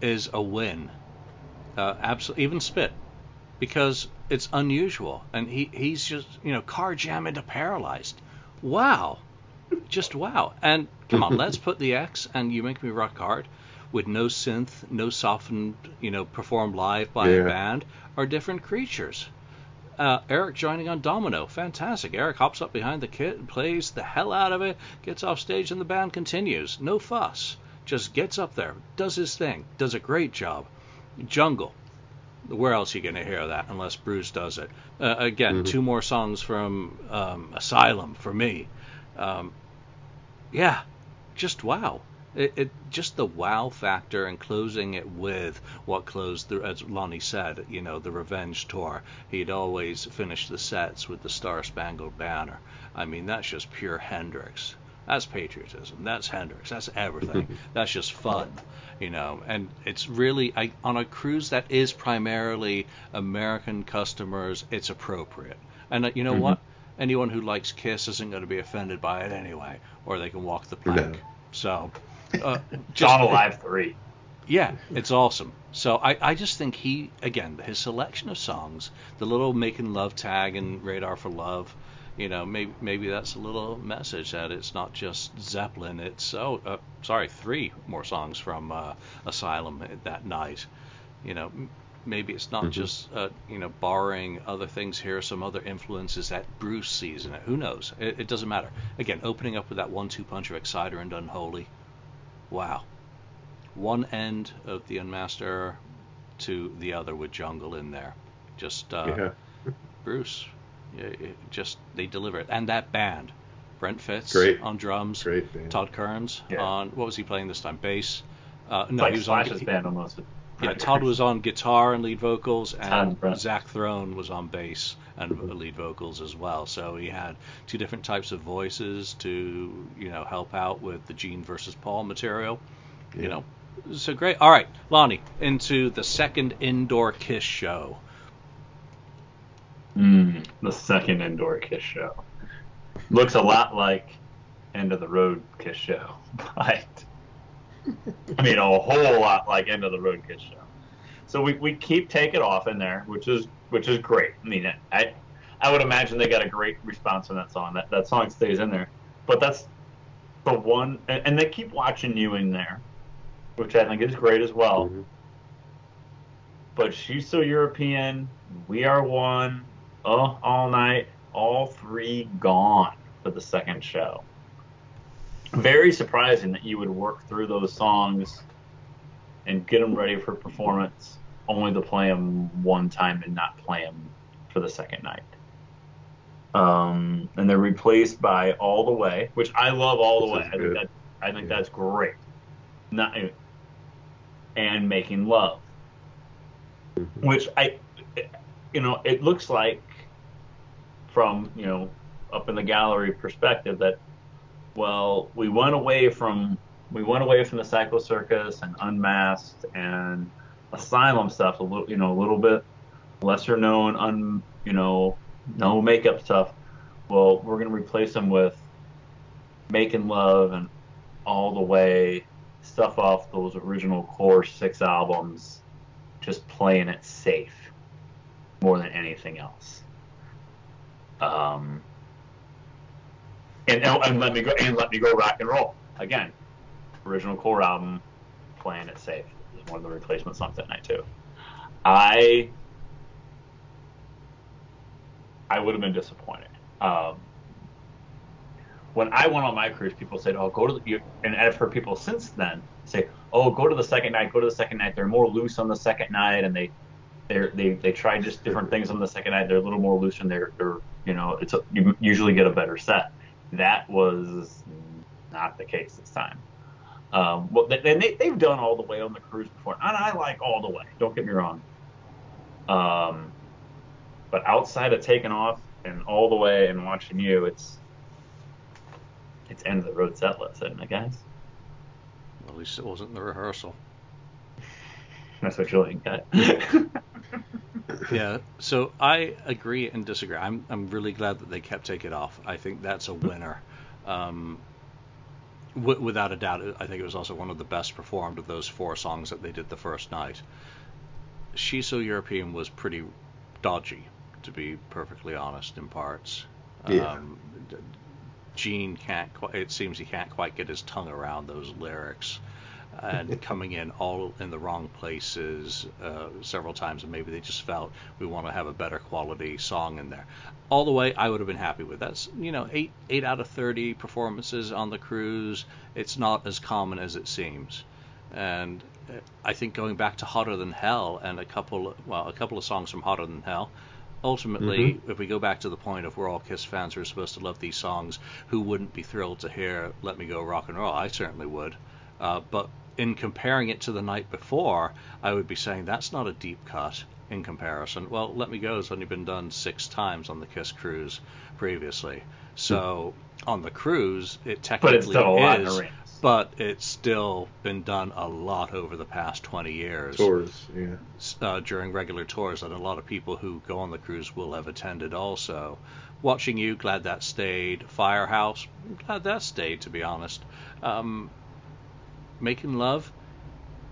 yeah. is a win. Uh, absolutely, even Spit, because it's unusual, and he he's just you know Carr jam into paralyzed. Wow, just wow. And come on, let's put the X and you make me rock hard with no synth, no softened, you know, performed live by yeah. a band, are different creatures. Uh, Eric joining on Domino. Fantastic. Eric hops up behind the kit, plays the hell out of it, gets off stage, and the band continues. No fuss. Just gets up there, does his thing, does a great job. Jungle. Where else are you going to hear that unless Bruce does it? Uh, again, mm-hmm. two more songs from um, Asylum for me. Um, yeah, just wow. It, it, just the wow factor and closing it with what closed the, as Lonnie said, you know, the revenge tour. He'd always finish the sets with the Star Spangled Banner. I mean, that's just pure Hendrix. That's patriotism. That's Hendrix. That's everything. that's just fun, you know. And it's really I, on a cruise that is primarily American customers. It's appropriate. And uh, you know mm-hmm. what? Anyone who likes Kiss isn't going to be offended by it anyway, or they can walk the plank. No. So uh, just, Alive three. Yeah, it's awesome. So I, I just think he again his selection of songs, the little making love tag and Radar for Love, you know maybe maybe that's a little message that it's not just Zeppelin. It's oh uh, sorry three more songs from uh, Asylum that night. You know maybe it's not mm-hmm. just uh, you know borrowing other things here, some other influences that Bruce sees in it. Who knows? It, it doesn't matter. Again, opening up with that one-two punch of Exciter and Unholy wow. One end of the Unmaster to the other with Jungle in there. Just uh, yeah. Bruce. just they deliver it, and that band. Brent Fitz Great. on drums. Great band. Todd Kerns yeah. on what was he playing this time? Bass. Uh, no, like he was Slash's on band almost. Yeah, Todd was on guitar and lead vocals, and Zach Throne was on bass and lead vocals as well. So he had two different types of voices to you know help out with the Gene versus Paul material. Yeah. You know, so great. All right, Lonnie, into the second indoor Kiss show. Mm, the second indoor Kiss show looks a lot like End of the Road Kiss show, but I mean, a whole lot like End of the Road Kiss show. So we, we keep Take It Off in there, which is which is great. I mean, I I would imagine they got a great response on that song. That that song stays in there, but that's the one, and, and they keep watching you in there, which I think is great as well. Mm-hmm. But she's so European. We are one. Oh, all night. All three gone for the second show very surprising that you would work through those songs and get them ready for performance only to play them one time and not play them for the second night. Um, and they're replaced by All the Way, which I love All the Way. I think that I think yeah. that's great. Not and Making Love, mm-hmm. which I, you know, it looks like from you know up in the gallery perspective that well, we went away from we went away from the Psycho Circus and Unmasked and Asylum stuff a little, you know, a little bit lesser known, un, you know, no makeup stuff. Well, we're gonna replace them with Making Love and All the Way stuff off those original core six albums, just playing it safe more than anything else. Um, and, and let me go and let me go rock and roll again. Original core album, playing it safe is one of the replacement songs that night too. I I would have been disappointed. Um, when I went on my cruise, people said, "Oh, go to the," and I've heard people since then say, "Oh, go to the second night. Go to the second night. They're more loose on the second night, and they they they they try just different things on the second night. They're a little more loose, and they're they're you know it's a, you usually get a better set." That was not the case this time. Um, well, they, they, they've done all the way on the cruise before, and I like all the way. Don't get me wrong. Um, but outside of taking off and all the way and watching you, it's it's end of the road set list, isn't it, guys? At least it wasn't the rehearsal. That's what Julian got. yeah, so I agree and disagree. I'm I'm really glad that they kept Take It Off. I think that's a winner. Um, w- without a doubt, I think it was also one of the best performed of those four songs that they did the first night. She's So European was pretty dodgy, to be perfectly honest, in parts. Yeah. Um, Gene can't. Quite, it seems he can't quite get his tongue around those lyrics. And coming in all in the wrong places uh, several times, and maybe they just felt we want to have a better quality song in there. All the way, I would have been happy with that's you know eight eight out of thirty performances on the cruise. It's not as common as it seems, and uh, I think going back to Hotter Than Hell and a couple well a couple of songs from Hotter Than Hell. Ultimately, mm-hmm. if we go back to the point of we're all Kiss fans who are supposed to love these songs, who wouldn't be thrilled to hear "Let Me Go Rock and Roll"? I certainly would. Uh, but in comparing it to the night before, I would be saying that's not a deep cut in comparison. Well, Let Me Go has only been done six times on the Kiss cruise previously. So on the cruise, it technically but is, but it's still been done a lot over the past 20 years. Tours, yeah. Uh, during regular tours, and a lot of people who go on the cruise will have attended also. Watching you, glad that stayed. Firehouse, glad that stayed, to be honest. Um, making love.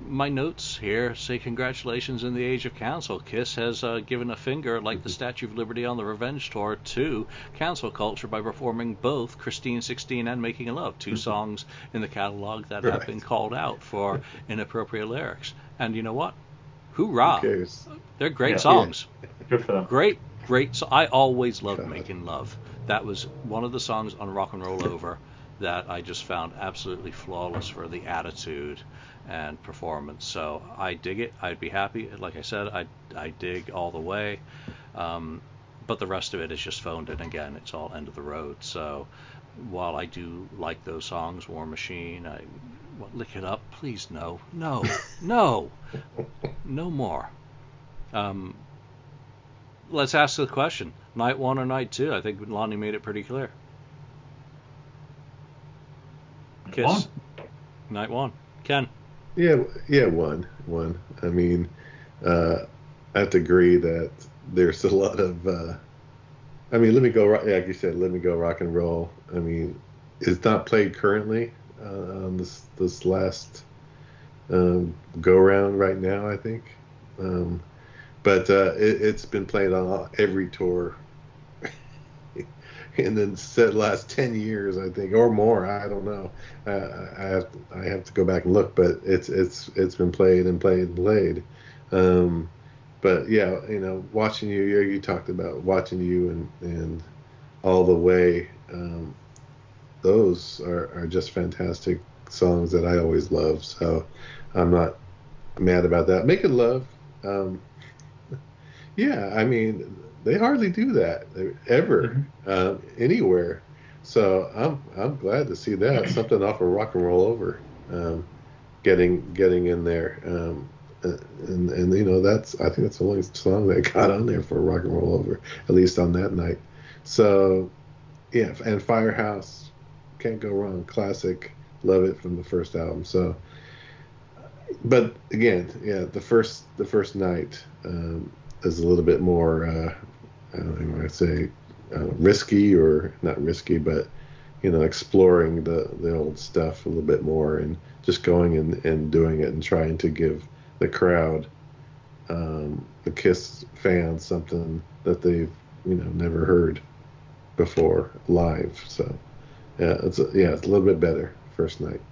My notes here say congratulations in the age of cancel. Kiss has uh, given a finger, like the mm-hmm. Statue of Liberty on the Revenge Tour, to cancel culture by performing both Christine 16 and Making Love, 2 mm-hmm. songs in the catalog that right. have been called out for inappropriate lyrics. And you know what? Hoorah! They're great yeah, songs. Yeah. Good for them. Great, great. So I always loved God. Making Love. That was one of the songs on Rock and Roll Over that I just found absolutely flawless for the attitude and performance. So I dig it. I'd be happy. Like I said, I I dig all the way. Um, but the rest of it is just phoned in again. It's all end of the road. So while I do like those songs, War Machine, I what, lick it up, please no, no, no, no more. Um, let's ask the question: night one or night two? I think Lonnie made it pretty clear. Kiss. One. Night one. Ken. Yeah, yeah, one, one. I mean, uh, I have to agree that there's a lot of. Uh, I mean, let me go. Like you said, let me go rock and roll. I mean, it's not played currently uh, on this this last um, go round right now. I think, um, but uh, it, has been played on every tour in the last 10 years, I think, or more. I don't know. Uh, I have to, I have to go back and look, but it's it's it's been played and played and played. Um, but yeah, you know, watching you, you talked about watching you and and all the way. Um, those are, are just fantastic songs that I always love. So I'm not mad about that. Making love. Um, yeah, I mean, they hardly do that ever mm-hmm. uh, anywhere. So I'm I'm glad to see that something off of Rock and Roll Over, um, getting getting in there. Um, and and you know that's I think that's the only song that got on there for Rock and Roll Over, at least on that night. So yeah, and Firehouse can't go wrong. Classic, love it from the first album. So, but again, yeah, the first the first night um, is a little bit more uh, I don't know, I say uh, risky or not risky, but you know, exploring the the old stuff a little bit more and just going and, and doing it and trying to give the crowd, um, the Kiss fans, something that they've you know never heard before live. So yeah, it's yeah, it's a little bit better first night.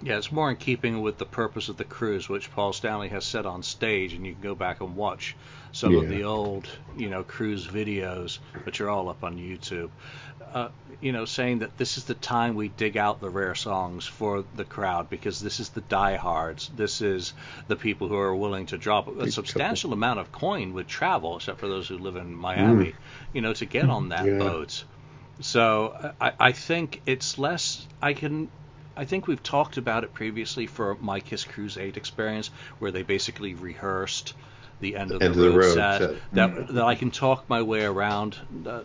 Yeah, it's more in keeping with the purpose of the cruise, which Paul Stanley has said on stage, and you can go back and watch some yeah. of the old, you know, cruise videos, which are all up on YouTube. Uh, you know, saying that this is the time we dig out the rare songs for the crowd because this is the diehards. This is the people who are willing to drop a substantial amount of coin with travel, except for those who live in Miami, mm. you know, to get on that yeah. boat. So I, I think it's less. I can I think we've talked about it previously for my Kiss Cruise 8 experience, where they basically rehearsed the end of, end the, road of the, road set, set. That, mm-hmm. that I can talk my way around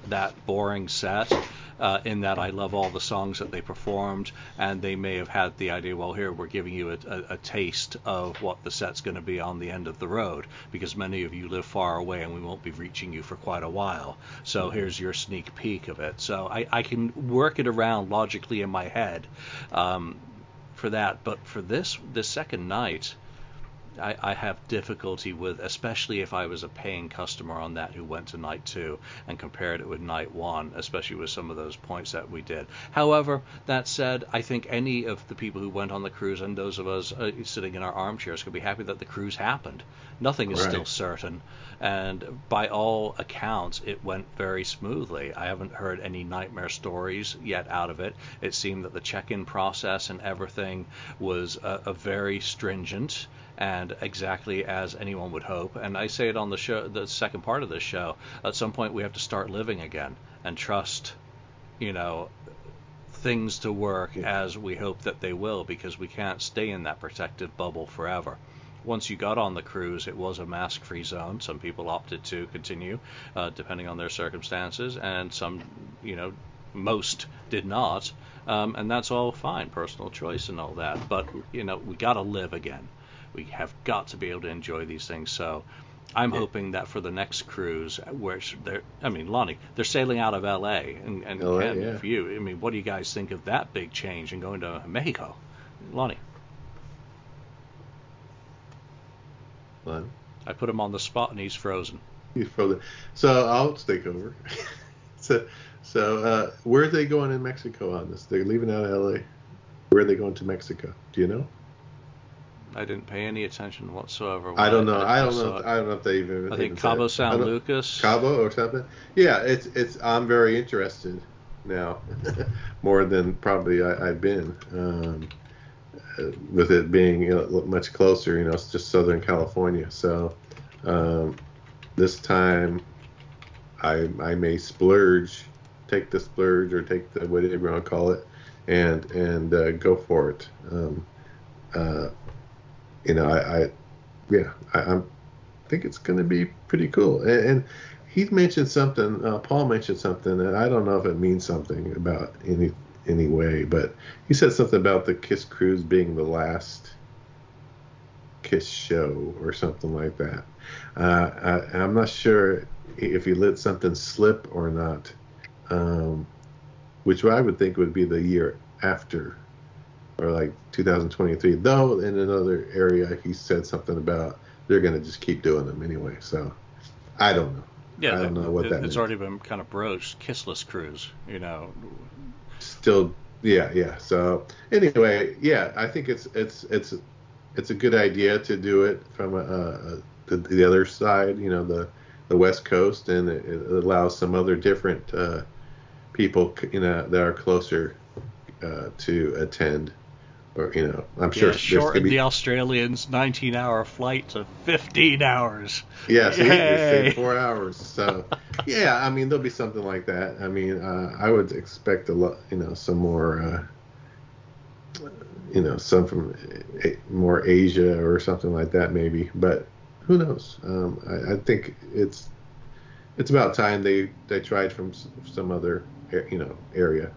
that boring set. Uh, in that I love all the songs that they performed, and they may have had the idea, well, here we're giving you a, a, a taste of what the set's going to be on the end of the road, because many of you live far away and we won't be reaching you for quite a while. So mm-hmm. here's your sneak peek of it. So I, I can work it around logically in my head um, for that, but for this this second night, I, I have difficulty with, especially if I was a paying customer on that who went to night two and compared it with night one, especially with some of those points that we did. However, that said, I think any of the people who went on the cruise and those of us uh, sitting in our armchairs could be happy that the cruise happened. Nothing is Right. still certain, and by all accounts, it went very smoothly. I haven't heard any nightmare stories yet out of it. It seemed that the check-in process and everything was uh, a very stringent and exactly as anyone would hope. And I say it on the show, the second part of this show. At some point, we have to start living again and trust, you know, things to work as we hope that they will, because we can't stay in that protective bubble forever. Once you got on the cruise, it was a mask-free zone. Some people opted to continue, uh, depending on their circumstances, and some, you know, most did not. Um, and that's all fine, personal choice and all that. But you know, we got to live again. We have got to be able to enjoy these things. So I'm Yeah. hoping that for the next cruise, which they're, I mean, Lonnie, they're sailing out of L.A. and, and LA, Ken, yeah. for you, I mean, what do you guys think of that big change and going to Mexico, Lonnie? Fun. I put him on the spot and he's frozen. He's frozen. So I'll take over. so, so uh, where are they going in Mexico on this? They're leaving out of LA. Where are they going to Mexico? Do you know? I didn't pay any attention whatsoever. I don't know. I don't know. it. I don't know if they even. I think said Cabo San Lucas. Cabo or something. Yeah, it's it's. I'm very interested now, more than probably I, I've been. Um, uh, with it being you know, much closer, you know, it's just Southern California. So um, this time, I I may splurge, take the splurge or take the whatever you want to call it, and and uh, go for it. Um, uh, you know, I, I yeah, I, I'm think it's going to be pretty cool. And, and he mentioned something. Uh, Paul mentioned something, and I don't know if it means something about any any way, but he said something about the Kiss Cruise being the last Kiss show or something like that. Uh, I, I'm not sure if he let something slip or not, um, which I would think would be the year after. Or like 2023. Though in another area, he said something about they're going to just keep doing them anyway. So I don't know. Yeah, I don't know what it- that it's means. already been kind of broached. Kissless cruise, you know. Still, yeah, yeah. So anyway, yeah, I think it's it's it's it's a good idea to do it from a, a, the, the other side, you know, the the West Coast, and it, it allows some other different uh, people, you know, that are closer uh, to attend. Or you know, I'm sure yeah, there's be the Australians' 19-hour flight to 15 hours. Yeah, they four hours. So, yeah, I mean, there'll be something like that. I mean, uh, I would expect a lot, you know, some more, uh, you know, some from a, more Asia or something like that, maybe. But who knows? Um, I, I think it's it's about time they they tried from some other, you know, area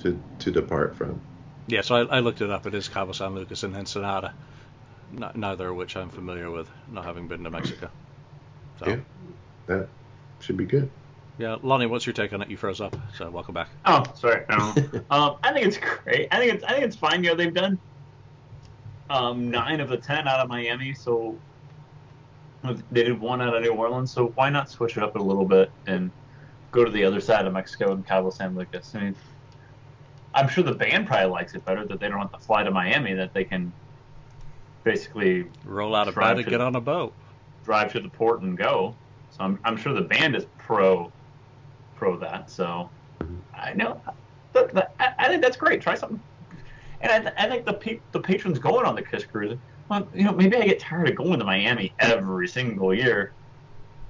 to to depart from. Yeah, so I, I looked it up. It is Cabo San Lucas and Ensenada, n- neither of which I'm familiar with, not having been to Mexico. So, Yeah. That should be good. yeah, Lonnie, what's your take on it? You froze up, so welcome back. Oh, sorry. I um, I think it's great. I think it's I think it's fine. You know, they've done um, nine of the ten out of Miami, so they did one out of New Orleans. So why not switch it up a little bit and go to the other side of Mexico and Cabo San Lucas? I mean, I'm sure the band probably likes it better that they don't have to fly to Miami. That they can basically Roll out of Drive bed and to get the- on a boat. drive to the port and go. So I'm, I'm sure the band is pro pro that. So I know look, that- I, I think that's great. Try something. And I, th- I think the pe- the patrons going on the Kiss cruise, well, you know, maybe I get tired of going to Miami every single year.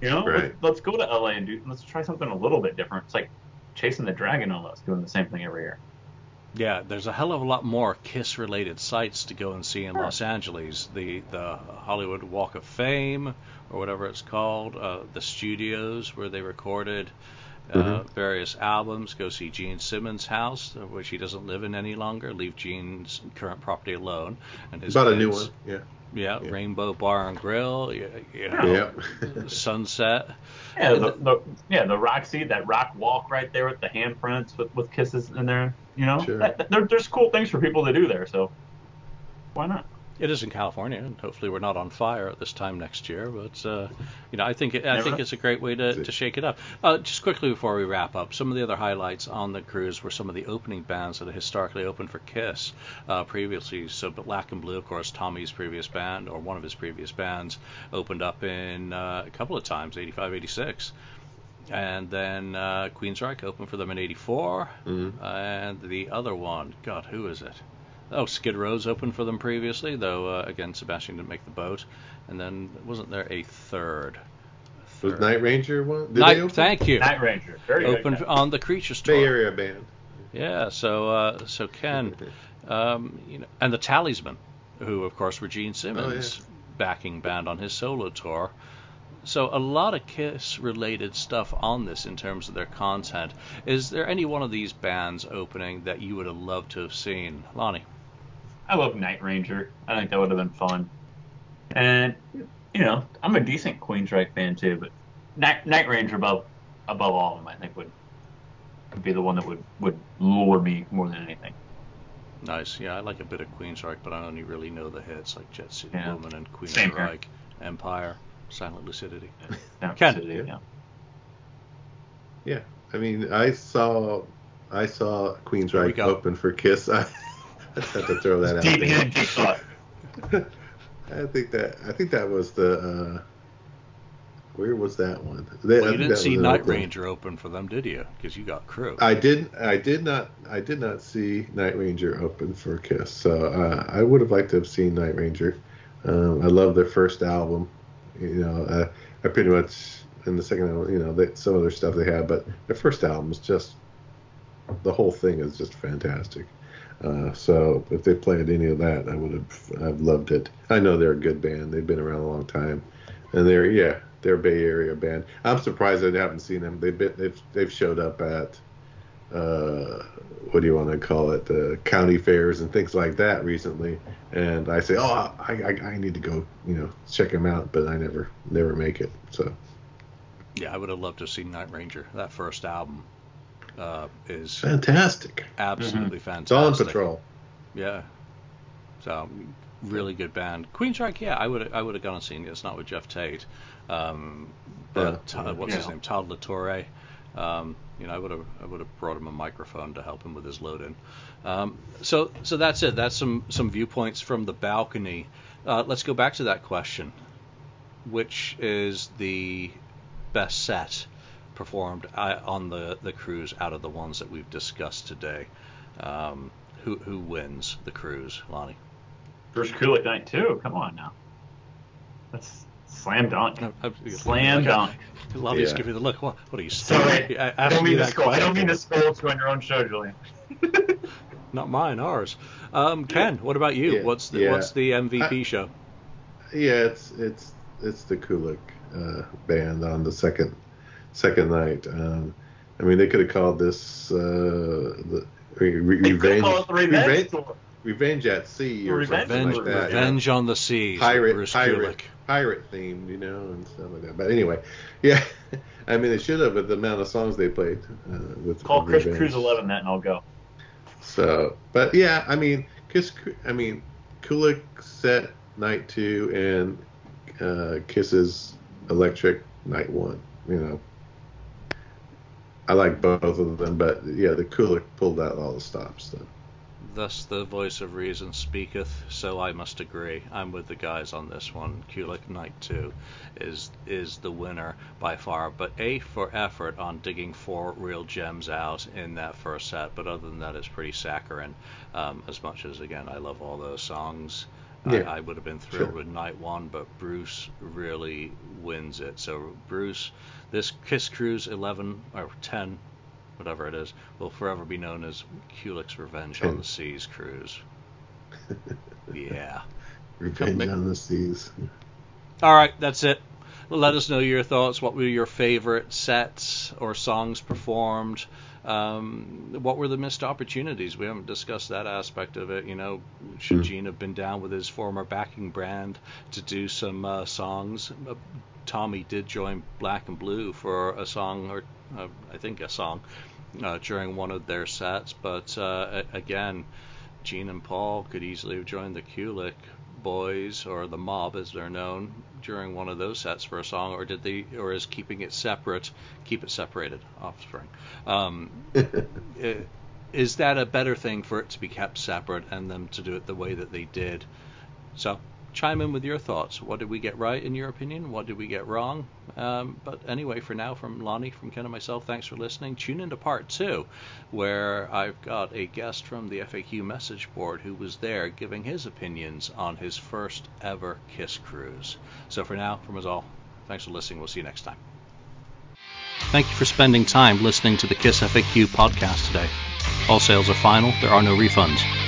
You know, Right. Let, us go to LA and do. Let's try something a little bit different. It's like chasing the dragon almost, doing the same thing every year. Yeah, there's a hell of a lot more Kiss related sites to go and see in Los Angeles. The the Hollywood Walk of Fame or whatever it's called, uh, the studios where they recorded uh, Mhm. various albums. Go see Gene Simmons' house, uh, which he doesn't live in any longer. Leave Gene's current property alone. And his About a new one. Yeah. Yeah, Yeah. Rainbow Bar and Grill. You, you know, Yep. Sunset. Yeah, the, the yeah the Roxy, that rock walk right there with the handprints with, with kisses in there. You know, Sure. that, that- there, there's cool things for people to do there. So why not? It is in California, and hopefully we're not on fire at this time next year. But uh, you know, I think it, I think it's a great way to, to shake it up. Uh, just quickly before we wrap up, some of the other highlights on the cruise were some of the opening bands that historically opened for Kiss uh, previously. So, Black and Blue, of course, Tommy's previous band or one of his previous bands opened up in uh, a couple of times, 85, 86 and then uh, Queensryche opened for them in '84, mm-hmm. and the other one, God, who is it? Oh, Skid Row's opened for them previously, though uh, again Sebastian didn't make the boat. And then wasn't there a third? third. Was Night Ranger one? Did Night, thank you. Night Ranger, very opened on the Creatures tour. Bay Area band. Yeah, so uh, so Ken, um, you know, and the Talisman, who of course were Gene Simmons' oh, yeah. backing band on his solo tour. So a lot of Kiss related stuff on this in terms of their content. Is there any one of these bands opening that you would have loved to have seen, Lonnie? I love Night Ranger. I think that would have been fun. And you know, I'm a decent Queensryche fan too, but Night, Night Ranger above above all of them, I think would, would be the one that would would lure me more than anything. Nice, yeah, I like a bit of Queensryche, but I only really know the hits like Jet City yeah. Woman and Queen Same of the Reich, Empire, Silent Lucidity. Yeah. Ken. Lucidity, yeah. Yeah, I mean, I saw I saw Queensryche open for Kiss. I, I just had to throw that out. Deep there. I think that I think that was the uh, where was that one? They, well, you didn't see Night Ranger open for them, did you? Because you got Crew. I did. I did not. I did not see Night Ranger open for Kiss. So uh, I would have liked to have seen Night Ranger. Um, I love their first album. You know, uh, I pretty much in the second album, you know, they, some other stuff they had, but their first album is just the whole thing is just fantastic. Uh, so if they played any of that, I would have I've loved it. I know they're a good band. They've been around a long time, and they're yeah they're a Bay Area band. I'm surprised I haven't seen them. They've been they've they've showed up at uh, what do you want to call it the county fairs and things like that recently, and I say oh I, I I need to go you know check them out, but I never never make it. So yeah, I would have loved to see Night Ranger that first album uh, is fantastic. Absolutely mm-hmm. fantastic. Dawn Patrol. Yeah. So really good band. Queensryche, yeah, I would I would have gone and seen it. It's not with Geoff Tate, um, but uh, what's yeah. his name? Todd La Torre. Um, you know, I would have I would have brought him a microphone to help him with his load in. Um, so so that's it. That's some some viewpoints from the balcony. Uh, let's go back to that question. Which is the best set performed uh, on the, the cruise out of the ones that we've discussed today. Um, who who wins the cruise, Lonnie? Bruce Kulick night two. Come on now. That's slam dunk. No, slam dunk. Lonnie's yeah. giving me the look. What, what are you Sorry, I don't mean to scold. I don't mean to scold you on your own show, Julian. Not mine, ours. Um, Ken, what about you? Yeah, what's the yeah. what's the MVP I, show? Yeah, it's it's it's the Kulick uh, band on the second second night. Um, I mean, they could have called this uh, the re- revenge, revenge, revenge, at sea or revenge, something like that. Revenge on the sea. Pirate, Bruce pirate, pirate themed, you know, and stuff like that. But anyway, yeah. I mean, they should have with the amount of songs they played. Uh, with Call Chris Cruise Eleven that, and I'll go. So, but yeah, I mean, Kiss. I mean, Kulick set night two and uh, Kisses Electric night one. You know, I like both of them, but yeah, the Kulick pulled out all the stops. So. Thus the voice of reason speaketh, so I must agree. I'm with the guys on this one. Kulick Night 2 is is the winner by far, but A for effort on digging four real gems out in that first set. But other than that, it's pretty saccharine. Um, as much as again, I love all those songs. Yeah. I, I, would have been thrilled sure. with Night One, but Bruce really wins it. So Bruce this Kiss Cruise 11 or 10, whatever it is, will forever be known as Kulick's Revenge on the Seas cruise. yeah. Revenge on the Seas. All right, that's it. Let us know your thoughts. What were your favorite sets or songs performed? Um, what were the missed opportunities? We haven't discussed that aspect of it. You know, should mm. Gene have been down with his former backing brand to do some uh, songs? Uh, Tommy did join Black and Blue for a song, or uh, I think a song, uh, during one of their sets. But uh, again, Gene and Paul could easily have joined the Kulick Boys or the Mob, as they're known, during one of those sets for a song, or did they, or is keeping it separate, keep it separated, Offspring? Um, is that a better thing for it to be kept separate and them to do it the way that they did? So chime in with your thoughts. What did we get right in your opinion? What did we get wrong? Um, but anyway, for now, from Lonnie, from Ken, and myself, thanks for listening. Tune into part two, where I've got a guest from the FAQ message board who was there giving his opinions on his first ever Kiss cruise. So for now, from us all, thanks for listening. We'll see you next time. Thank you for spending time listening to the Kiss FAQ podcast today. All sales are final, there are no refunds.